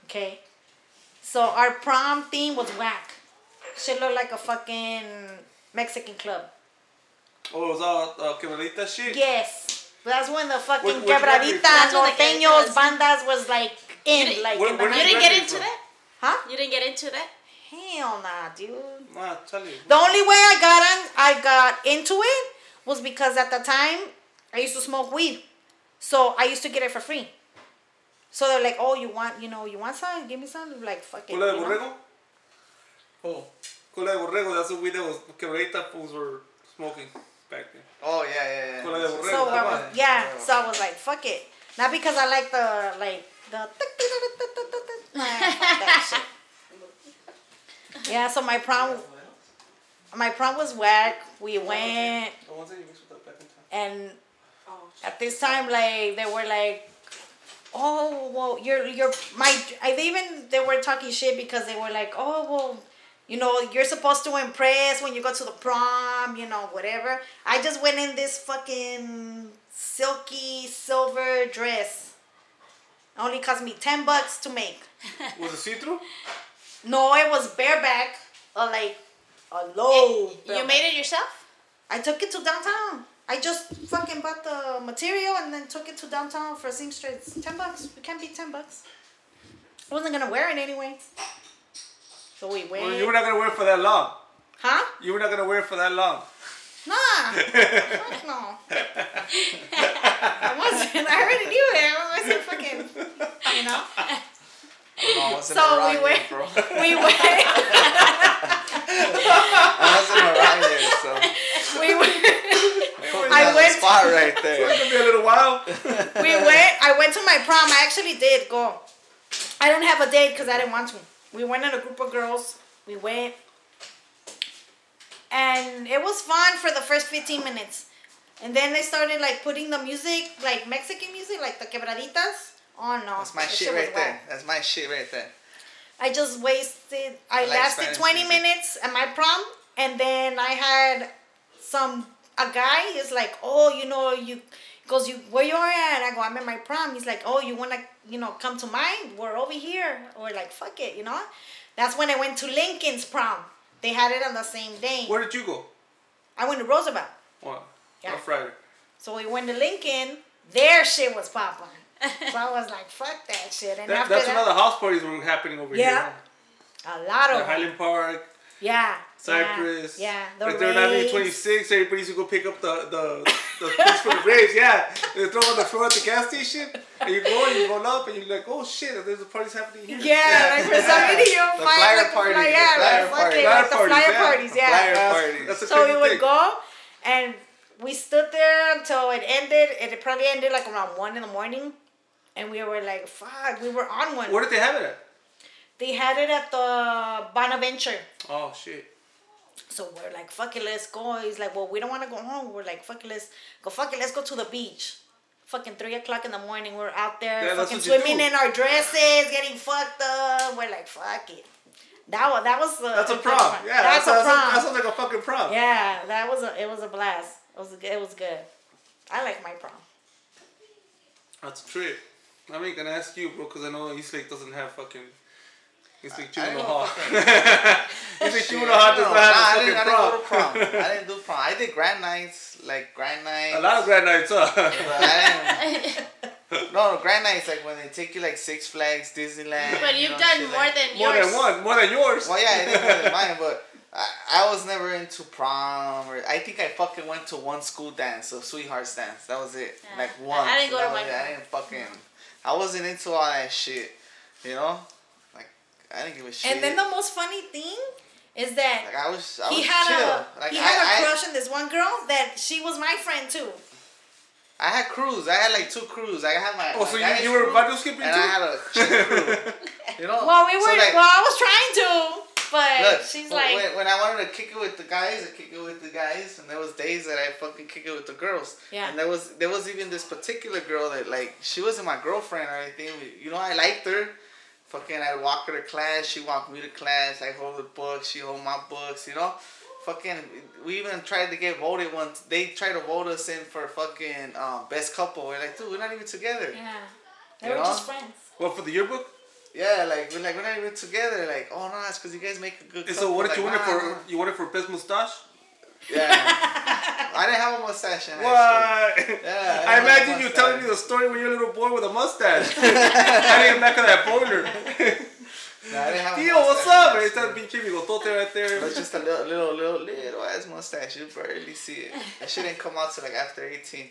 Okay. So our prom theme was whack. Shit looked like a fucking Mexican club. Oh, it was all uh, quebradita shit? Yes. That's when the fucking What- what quebradita. That's when they get norteños, bandas was like in, didn't- like Where- in the where You did didn't get into from? that? Huh? You didn't get into that? Hell nah, dude. Nah, tell you. The only way I got in, I got into it was because at the time I used to smoke weed, so I used to get it for free. So they're like, "Oh, you want, you know, you want some? Give me some." Like, fuck it. Cola de you know? borrego? Who? Cola de borrego, that's the weed that was quebradita fools were smoking back then. Oh yeah, yeah, yeah. Cola de borrego. So I was, yeah. So I was like, "Fuck it," not because I like the like the. Nah, fuck that shit. Yeah, so my prom, my prom was whack. We oh, went, The ones that you mix with the back in time. and oh, at this time like they were like oh well you're you're my I they even they were talking shit because they were like oh well you know you're supposed to impress when you go to the prom you know whatever I just went in this fucking silky silver dress only cost me 10 bucks to make Was it see-through? no it was bareback or like a low you made it yourself? I took it to downtown. I just fucking bought the material and then took it to downtown for seamstress. Ten bucks. It can't be ten bucks. I wasn't gonna wear it anyway. So we went. Well, you were not gonna wear it for that long. huh? You were not gonna wear it for that long. Nah. Fuck no. I wasn't. I already knew it. I wasn't fucking. You know. I don't know, wasn't So we went. bro. We went. I wasn't around yet, so We went. I went- spot right It's gonna be a little while. we went. I went to my prom. I actually did go. I didn't have a date because I didn't want to. We went in a group of girls. We went, and it was fun for the first fifteen minutes, and then they started like putting the music, like Mexican music, like the quebraditas, Oh no, That's my that shit was right there. whack. That's my shit right there. I just wasted. I, I lasted Spanish twenty music. minutes at my prom, and then I had some a guy is like, oh, you know, you goes, you where you are at? I go, I'm at my prom. He's like, oh, you wanna, you know, come to mine? We're over here. We're like, fuck it, you know. That's when I went to Lincoln's prom. They had it on the same day. Where did you go? I went to Roosevelt. What? Yeah. On Friday. So we went to Lincoln. Their shit was popping. so I was like, fuck that shit. And That, that's that, another house parties were happening over Yeah. here. a lot of Highland Park, yeah, Cypress. Yeah, yeah. The like they're not raves. 26. Everybody used to go pick up the the the piece for the raves. Yeah, they throw on the floor at the gas station, and you go and you roll up, and you're like, oh shit, there's a party's happening here. Yeah, like for some video, The fire, flyer like the party, flyer, the yeah, flyer like party. Flyer like the parties, flyer yeah. parties, yeah. Flyer That's, parties. that's a So we would thing. go, and we stood there until it ended. and It probably ended like around one in the morning, and we were like, "Fuck!" We were on one. Where did they have it at? They had it at the Bonaventure. Oh shit. So we're like, fuck it, let's go. He's like, well, we don't want to go home. We're like, fuck it, let's go. Fuck it, let's go to the beach. Fucking three o'clock in the morning, we're out there, Yeah, fucking swimming in our dresses, getting fucked up. We're like, fuck it. That was that was That's a prom. Yeah, that's, that's, a that's prom. that sounds like a fucking prom. yeah, that was a it was a blast. It was a, it was good. I like my prom. That's a trip. I'm not gonna ask you, bro, because I know East Lake doesn't have fucking. East Lake I didn't Juvenile know Hall. fucking- East Lake Hall I does don't have Nah, I a didn't, I didn't go to prom. prom. I didn't do prom. I did grad nights, like grad nights. A lot of grad nights, huh? But I didn't, no, no, grad nights like when they take you like Six Flags, Disneyland. But you you've know, done more like- than more yours. than one, more than yours. Well, yeah, I did more than mine, but I, I was never into prom. Or I think I fucking went to one school dance, so Sweethearts dance. That was it. Yeah. Like I- one. I didn't go to my. I didn't fucking. I wasn't into all that shit. You know, like I didn't give a shit. And then the most funny thing is that like I was, I he was had chill. a like he I, had a I, crush on this one girl that she was my friend too. I had crews. I had like two crews. I had my. Oh, my so you, you were crew, bundle skipping and too? I had a crew. You know. Well, we were. So, like, well, I was trying to, but Look, she's when- like, when, when I wanted to kick it with the guys, I kick it with the guys, and there was days that I fucking kick it with the girls. Yeah. And there was there was even this particular girl that like she wasn't my girlfriend or anything. You know, I liked her. Fucking, I'd walk her to class. She walked me to class. I hold the books. She hold my books. You know. Fucking, we even tried to get voted once. They tried to vote us in for fucking um, best couple. We're like, dude, we're not even together. yeah, they You were know? just friends. What for the yearbook? Yeah, like we're like we're not even together. Like, oh no, it's because you guys make a good. And couple. so what did you Like, want it for? nah. You want it for best mustache? Yeah. I didn't have a mustache in high school. What? Yeah, I I imagine you telling me the story when you're a little boy with a mustache. In the back of that boiler. No, I didn't have Tío, what's up? in high Ahí está el school. pinche bigotote right there. It was just a little, little, little, little ass mustache. You barely see it. That shit didn't come out till like after 18.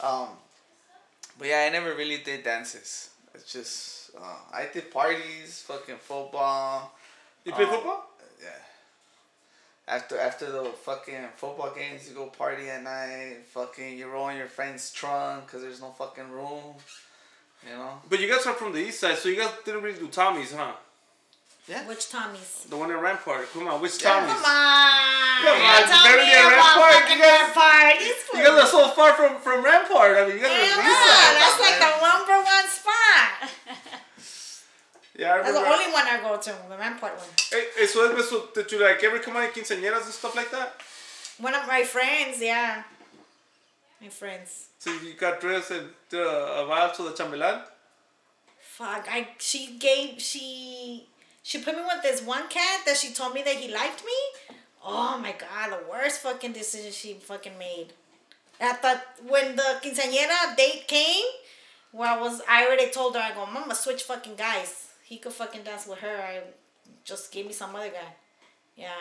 Um, but yeah, I never really did dances. It's just, uh, I did parties, fucking football. You play um, football? Yeah. After after the fucking football games, you go party at night. Fucking, you roll in your friend's trunk because there's no fucking room. You know? But you guys are from the east side, so you guys didn't really do Tommy's, huh? Yeah. Which Tommy's? The one in Rampart. Come on, which Yeah. Tommy's? Come on. Come on, Tell Beverly me about Rampart, you guys- Rampart. You guys are so far from, from Rampart. I mean, you guys are Yeah, the east side. that's like the number one spot. Yeah, I That's the only one I go to, the Rampart one. Eh, hey, hey, so, Esme, so did you like ever come in quinceañeras and stuff like that? One of my friends, yeah. My friends. So you got dressed and did a, a vibe to the chambelán? Fuck, I she gave she she put me with this one cat that she told me that he liked me. Oh my god, the worst fucking decision she fucking made. I thought when the quinceañera date came, where I was I already told her I go, Mama switch fucking guys. He could fucking dance with her. I just gave me some other guy. Yeah.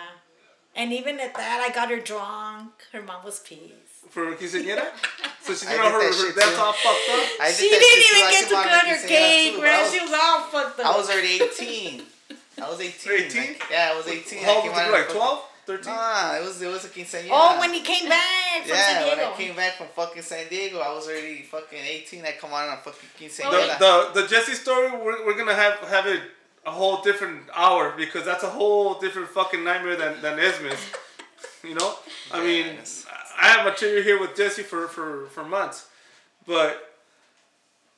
And even at that I got her drunk. Her mom was pissed. For quinceañera? So she I did did all her, that her shit dance too. all fucked up? I did She didn't shit too. even get to out cut her quinceañeras cake, too, man. but She was- was all fucked up. I was already 18. I was 18. 18? Like, yeah, I was 18. How old came was you, like 12? 13? Nah, it was it was a quinceañera. Oh, when he came back from yeah, San when I came back from fucking San Diego, I was already fucking 18. I come out on a fucking The, quinceañera. the, the Jesse story, we're, we're gonna have, have it a whole different hour because that's a whole different fucking nightmare than, than Esme's. You know? I mean, I have material here with Jesse for, for, for months. But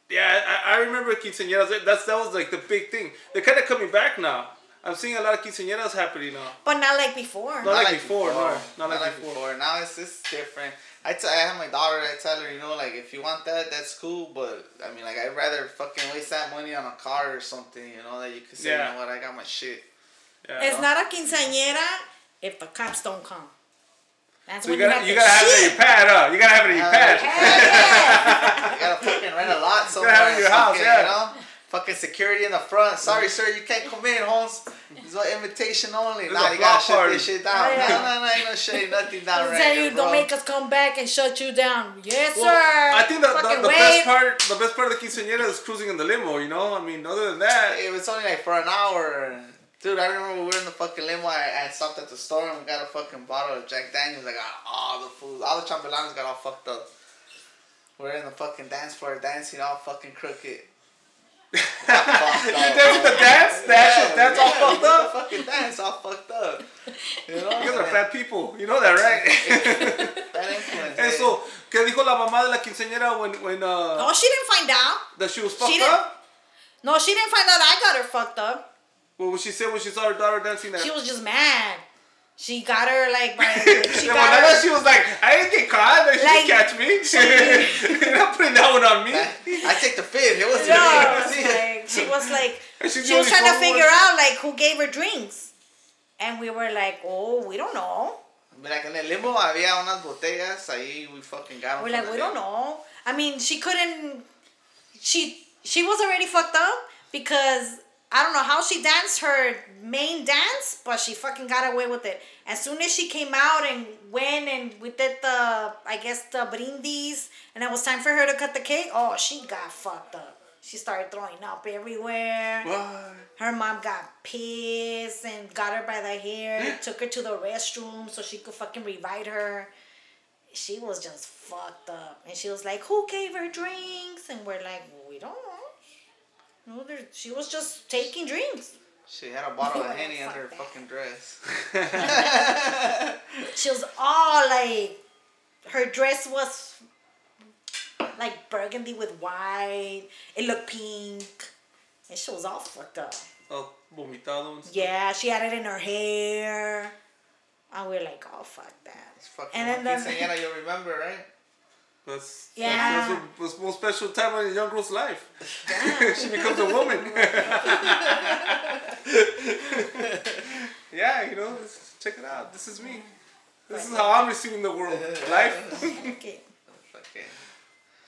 Yeah, I, I remember quinceañeras. that- That's that was like the big thing. They're kind of coming back now. I'm seeing a lot of quinceañeras happening now. But not like before. Not like before, no. Not like before. Now it's just different. I, t- I have my daughter. I tell her, you know, like if you want that, that's cool. But I mean, like I'd rather fucking waste that money on a car or something. You know, that you could say, Yeah. you know what, I got my shit. Yeah. It's not a quinceañera if the cops don't come. That's So you when gotta you you have gotta have it in your pad, huh? You gotta have it in your Yeah. pad. Yeah. You gotta fucking rent a lot somewhere. have it in your house, fucking, yeah. You know, fucking security in the front. Sorry, mm-hmm. sir, you can't come in, Holmes. It's an invitation only. There's nah, a you block gotta shut party. this shit down. Oh, yeah. No, no, no, ain't no shutting nothing down Don't right tell here, you, bro. don't make us come back and shut you down. Yes, Well, sir. I think the, the, the best part the best part of the quinceañera is cruising in the limo. You know, I mean, other than that, It was only like for an hour. Dude, I remember we were in the fucking limo. I, I stopped at the store and we got a fucking bottle of Jack Daniels. I got all the food. All the chambelanes got all fucked up. We're in the fucking dance floor dancing all fucking crooked. Got fucked you up. dancing the dance, the actual dance all yeah, we fucked up. The fucking dance all fucked up. You know? You guys are bad people. You know that, right? Bad influence. And eh? so, ¿qué dijo la mamá de la quinceañera when when uh Oh, she didn't find out. that she was fucked She up? No, she didn't find out I got her fucked up. What was she say when she saw her daughter dancing that? She was just mad. She got her like by she Yeah, got her. she was like, I didn't get caught. She Like- didn't catch me. You're not putting that one on me. I take the fifth. It wasn't No, me. It it was was you. like, she was like And she was trying to figure one. out like who gave her drinks, and we were like, oh, we don't know. Like en el limo había unas botellas ahí we fucking got them. We're like, we don't know. I mean, she couldn't. She she was already fucked up because I don't know how she danced her main dance, but she fucking got away with it. As soon as she came out and went and we did the I guess the brindis, and it was time for her to cut the cake. Oh, she got fucked up. She started throwing up everywhere. What? Her mom got pissed and got her by the hair, took her to the restroom so she could fucking revive her. She was just fucked up. And she was like, Who gave her drinks? And we're like, well, We don't know. No, there, she was just taking drinks. She had a bottle of Henny under her that. fucking dress. She was all like, her dress was like burgundy with white. It looked pink. And she was all fucked up. Oh, vomitado and stuff. Yeah, she had it in her hair. And we're like, oh, fuck that. It's fucking And then the- you remember, right? That's, Yeah. that's, that's the most special time in a young girl's life. Yeah. she becomes a woman. yeah, you know, check it out. This is me. This is how I'm receiving the world. Life. Okay. Fucking.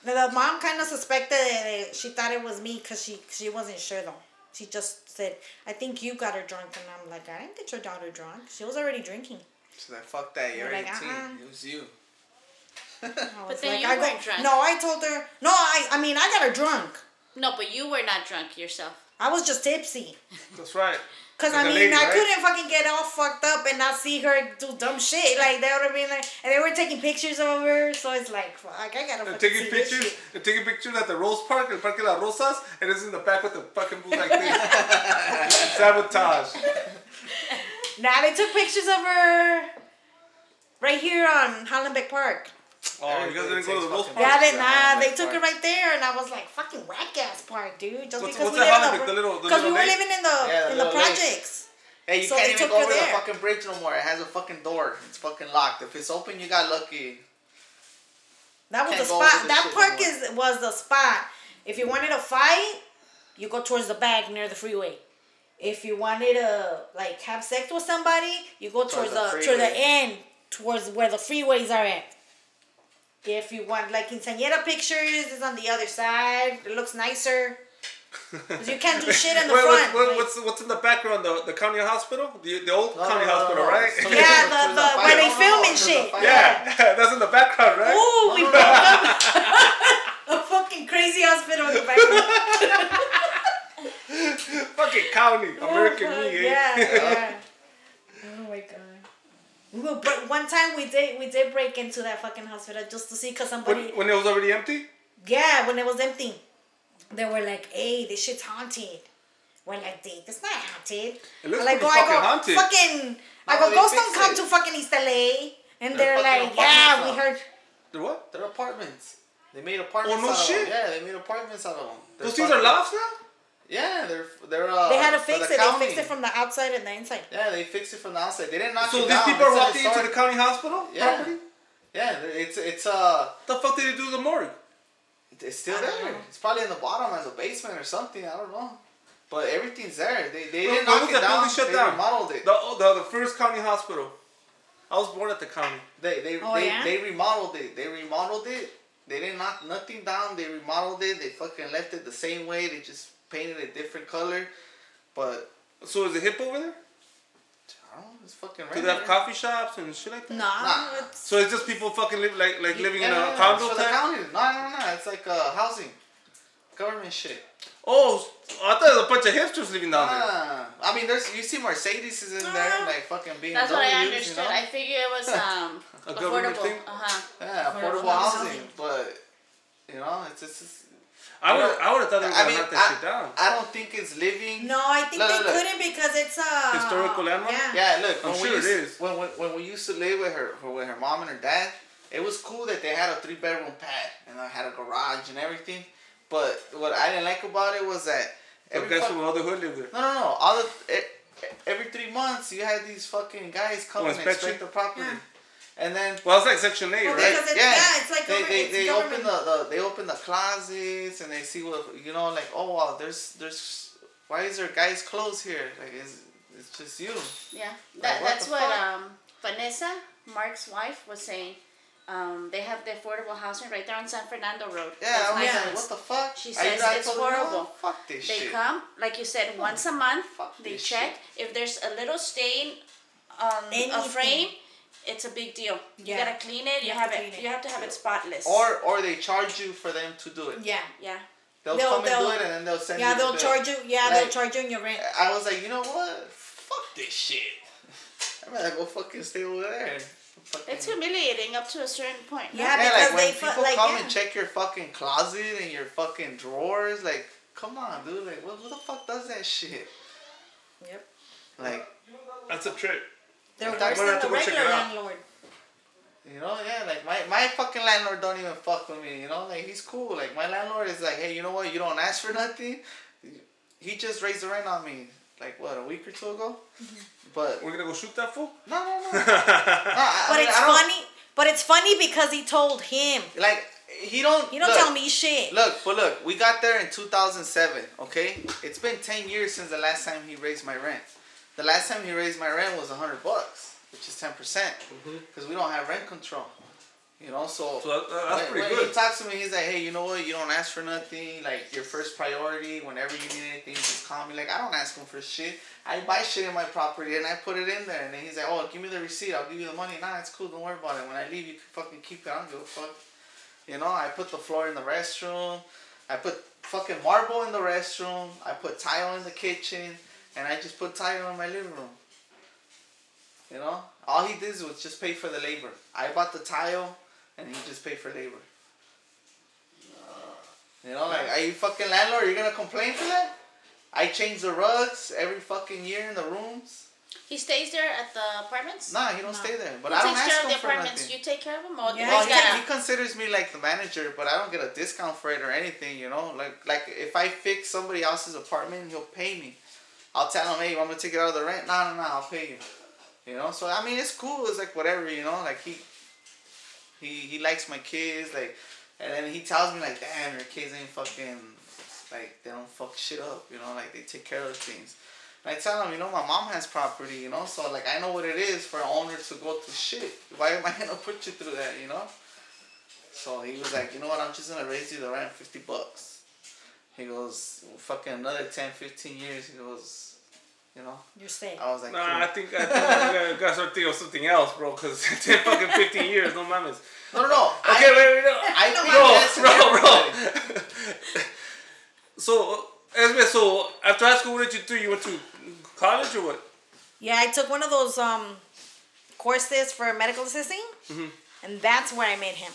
The mom kind of suspected that eh, she thought it was me because she she wasn't sure though. She just said, "I think you got her drunk," and I'm like, "I didn't get your daughter drunk. She was already drinking." She's like, fuck that, you're We're like, uh-uh. It was you. I was then like, you I go- weren't drunk. No, I told her. No, I I mean I got her drunk. No, but you were not drunk yourself. I was just tipsy. That's right. Cause Like I a mean lady, I right? couldn't fucking get all fucked up and not see her do dumb shit like that would have been like and they were taking pictures of her so it's like fuck I gotta They're taking see this pictures. shit. They're taking pictures at the Rose Park, El Parque Las Rosas, and it's in the back with the fucking booth like this. Sabotage. Nah, they took pictures of her right here on Hollenbeck Park. Oh, you guys didn't go to the Rose Park? Yeah, they, nah, Hollenbeck they took Park. her right there, and I was like, "Fucking whack ass park, dude." Just What's- because what's we that live? The little- the because we were lake? living in the Yeah, the in the little lake. projects. Hey, you So can't even go her over the fucking bridge no more. It has a fucking door. It's fucking locked. If it's open, you got lucky. That was Can't the spot. That park anymore. is was the spot. If you wanted to fight, you go towards the back near the freeway. If you wanted to like have sex with somebody, you go towards, the the, to the end, towards where the freeways are at. If you want like quinceañera pictures, it's on the other side. It looks nicer. 'Cause you can't do shit in the Wait, front. what, what, what's what's in the background? The the county hospital, the the old No, county no, no, hospital, no. right? So- yeah, so the, there's a the fire- where they no, no, film and shit. fire. yeah, that's in the background, right? Ooh, we No, no, broke up a fucking crazy hospital in the background. Fucking county, American me, eh? Yeah, yeah. Oh my god. We were, but one time we did we did break into that fucking hospital just to see cause somebody When, when it was already empty. yeah when it was empty, they were like, "Hey, this shit's haunted." We're like, "Dude, it's not haunted." It looks like, pretty oh, I fucking go, haunted. Fucking, I go, they ghosts don't come it. to fucking East LA, and They're they're like, "Yeah, apartments we now." heard." The what? They're apartments. They made apartments. Oh, no out of shit. Them. Yeah, they made apartments out of them. They're Those things are fucking- lofts now. Yeah, they're they're. Uh, They had to fix the it. county. They fixed it from the outside and the inside. Yeah, they fixed it from the outside. They didn't knock So it down. So these people are walking into the county hospital Yeah. property. Yeah, it's it's uh The fuck did they do to the morgue? it's still there. know. It's probably in the bottom as a basement or something. I don't know. But everything's there. They they When- didn't knock was it that down. building shut they down? remodeled it. The, oh, the the first county hospital. I was born at the county. They they Oh, they, yeah? they remodeled it. They remodeled it. They didn't knock nothing down. They remodeled it. They fucking left it the same way. They just painted a different color. But So is it hip over there? I don't know. It's fucking. Do they have coffee shops and shit like that? Nah, Nah. it's So it's just people fucking live like like living in Yeah, a it's condo for the type. county. No, no, no. It's like uh, housing, government shit. Oh, I thought there was a bunch of hipsters living down there. Ah, I mean, there's you see Mercedes is in there, like fucking BMWs. That's what I You understood. know? I figured it was um A government affordable. thing? Uh huh. yeah, affordable affordable housing, housing. but you know, it's just. It's, I would I would have thought they were I gonna mean, knock that shit I, down. I don't think it's living. no. I think Look, they look, look. couldn't because it's a Historical landmark? Yeah. Yeah, look. I'm when sure we used, is. When, when when we used to live with her with her mom and her dad, it was cool that they had a three bedroom pad and I had a garage and everything. But what I didn't like about it was that The every guys fuck- from the other hood live there. No, no, no. All the e- every three months, you had these fucking guys come Oh, and inspection? inspect the property, Yeah. And then Well, it's like Section Eight, Well, right? it's, yeah. it's like they government- they, they government. open the, the they open the closets and they see what you know like oh wow there's there's why is there guys clothes here like it's it's just you Yeah, Like, that, what that's what fuck? um, Vanessa, Mark's wife, was saying. Um, they have the affordable housing right there on San Fernando Road. yeah That's I'm like what the fuck She says it's told horrible. fuck this They shit come, like you said, once a month. Fuck They this check if there's a little stain on a frame. It's a big deal. You gotta clean it. You, You have, have to it. it. You have to have it spotless. or or they charge you for them to do it Yeah. yeah. they'll, They'll- come and do it and then they'll send Yeah, you the they'll bill. charge you. Yeah, they'll charge you in your rent. I was like you know what fuck this shit I'm gonna go fucking stay over there Fucking- It's humiliating up to a certain point. no? Yeah, Yeah, because like when they fu- people like, come yeah. and check your fucking closet and your fucking drawers, like, come on, dude, like, what, who the fuck does that shit? Yep. Like, That's a trick. They're I'm worse than the to go check regular landlord. you know, yeah, like my my fucking landlord don't even fuck with me, you know, like he's cool. Like my landlord is like, hey, you know what? You don't ask for nothing. He just raised the rent on me, like what, a week or two ago. Mm-hmm. But We're gonna go shoot that fool. no, no, no. no I, But I mean, it's funny. But it's funny because he told him. Like he don't. You don't look, tell me shit. Look, but look, we got there in 2007, okay? It's been 10 years since the last time he raised my rent. The last time he raised my rent was 100 bucks, which is 10%, mm-hmm. because we don't have rent control. You know, so, So that- that's when, pretty when good. he talks to me, he's like, hey, you know what? You don't ask for nothing. Like, your first priority, whenever you need anything, just call me. Like, I don't ask him for shit. I buy shit in my property and I put it in there. And then he's like, oh, give me the receipt. I'll give you the money. Nah, it's cool. Don't worry about it. When I leave, you can fucking keep it. I don't give a fuck. You know, I put the floor in the restroom. I put fucking marble in the restroom. I put tile in the kitchen. And I just put tile in my living room. You know? All he did was just pay for the labor. I bought the tile and he just paid for labor. You know, like, are you fucking landlord? You're gonna complain for that? I change the rugs every fucking year in the rooms. He stays there at the apartments. Nah, he don't stay there. But Who I don't takes ask care him the for apartments? nothing. You take care of him. or Yeah, Well, he, he considers me like the manager, but I don't get a discount for it or anything, you know. Like like if I fix somebody else's apartment, he'll pay me. I'll tell him, hey, I'm gonna take it out of the rent. No, no, no, I'll pay you. You know, so I mean, it's cool. It's like whatever, you know. Like he, he, he likes my kids, like, and then he tells me like, damn, your kids ain't fucking, like, they don't fuck shit up, you know. Like they take care of things. And I tell him, you know, my mom has property, you know, so like I know what it is for an owner to go through shit. Why am I gonna put you through that, you know? So he was like, you know what, I'm just gonna raise you the rent 50 bucks. He goes, fucking another 10, 15 years. He goes, you know? You're safe. I was like, Nah, I cool. think I think I gotta, gotta start thinking of something else, bro. Cause ten fucking fifteen years, no mames. no, no, no. Okay, I, wait, wait, no. I think bro, that's bro, bro. so, Esme, so after high school, what did you do? You went to college or what? Yeah, I took one of those um courses for medical assisting, Mm-hmm. and that's where I met him.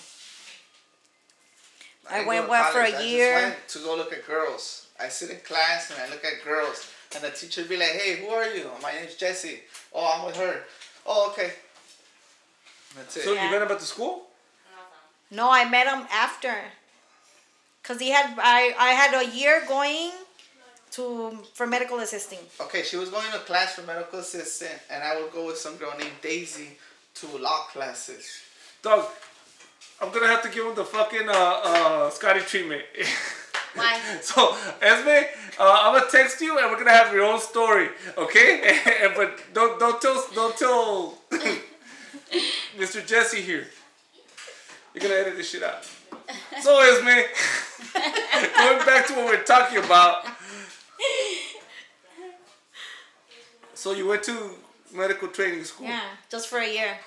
I didn't went go to what for a college. Just year. went to go look at girls. I sit in class and I look at girls, and the teacher would be like, "Hey, who are you? Oh, my name's Jesse. Oh, I'm with her. Oh, okay." That's it. So Yeah. you met him at the school? No, I met him after. Cause he had I I had a year going to for medical assisting. Okay, she was going to class for medical assistant, and I would go with some girl named Daisy to law classes. Dog, I'm gonna have to give him the fucking uh uh Scotty treatment. Why? So Esme, uh, I'm gonna text you and we're gonna have your own story, okay? but don't don't tell don't tell Mr. Jesse here. You're gonna edit this shit out. So Esme, going back to what we're talking about. So you went to medical training school. Yeah, just for a year.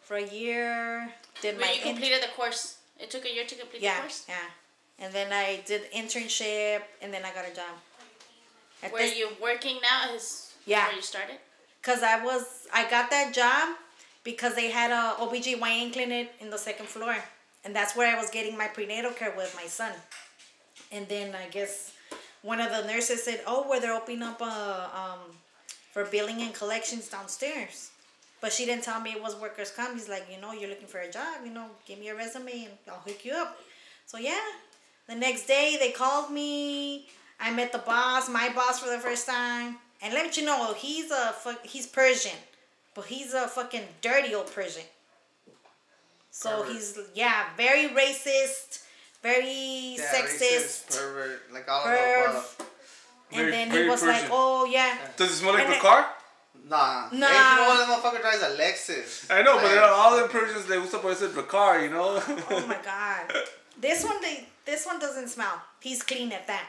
For a year, did When my you in- completed the course, it took a year to complete yeah the course. yeah, and then I did internship, and then I got a job. At Where this- you working now is Yeah. where you started. Cause I was I got that job because they had a OBGYN clinic in the second floor. And that's where I was getting my prenatal care with my son. And then I guess one of the nurses said, Oh, where they're opening up a um for billing and collections downstairs. But she didn't tell me it was workers comp. He's like, you know, you're looking for a job, you know, give me a resume and I'll hook you up. So yeah. The next day they called me. I met the boss, my boss for the first time. And let you know, he's a he's Persian, but he's a fucking dirty old Persian. So Pervert. he's yeah, very racist, very Yeah, sexist. racist, pervert, like all of perv. the above. and Very- then he was like, "Oh yeah, Does it smell like And the it- car? Nah. Nah. Hey, you know what? That motherfucker drives a Lexus. I know, but Like, they're all them Persians they gusta por ese car, you know. oh my god, this one they this one doesn't smell. He's clean at that."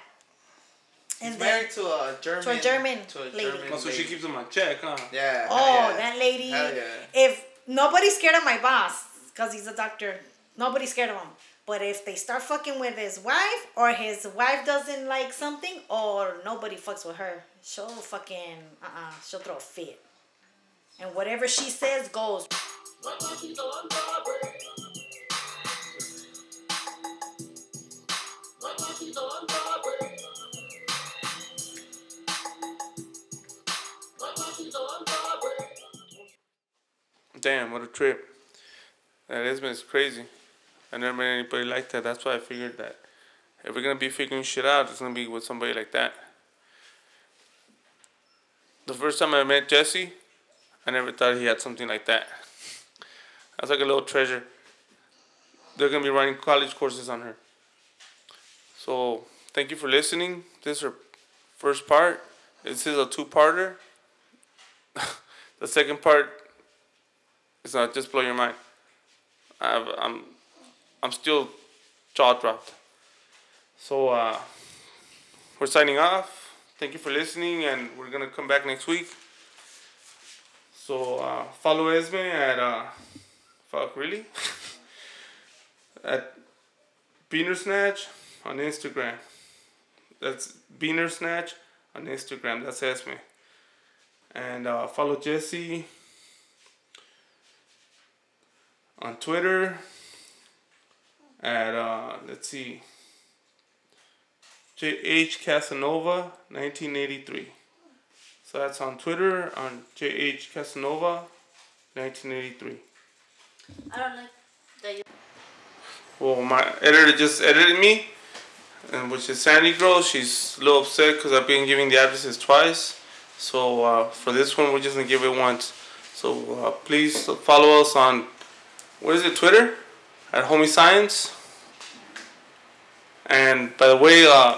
He's And then married to a German. to a German to a lady. German Oh, so she keeps him on check, huh? Yeah. Oh, yeah. that lady. Hell yeah. If nobody's scared of my boss, because he's a doctor, nobody's scared of him. But if they start fucking with his wife, or his wife doesn't like something, or nobody fucks with her, she'll fucking, uh uh-uh, uh, she'll throw a fit. And whatever she says goes. Damn, what a trip. That has been crazy. I never met anybody like that. That's why I figured that if we're gonna be figuring shit out, it's gonna be with somebody like that. The first time I met Jesse, I never thought he had something like that. That's like a little treasure. They're gonna be running college courses on her. So thank you for listening. This is her first part. This is a two-parter. the second part it's not just blow your mind. I've, I'm, I'm still jaw dropped. So uh, we're signing off. Thank you for listening, and we're gonna come back next week. So uh, follow Esme at uh, fuck really at Beaner Snatch on Instagram. That's Beaner Snatch on Instagram. That's Esme. And uh, follow Jesse on Twitter at uh, let's see JH Casanova 1983. So that's on Twitter on JH Casanova 1983. I don't like that you. Well, my editor just edited me, and which is Sandy Girl. She's a little upset because I've been giving the addresses twice. So uh, for this one, we're just gonna give it once. So uh, please follow us on what is it, Twitter, at Homie Science. And by the way, uh,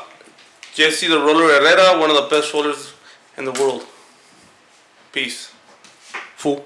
Jesse the Roller Herrera, one of the best rollers in the world. Peace. Fool.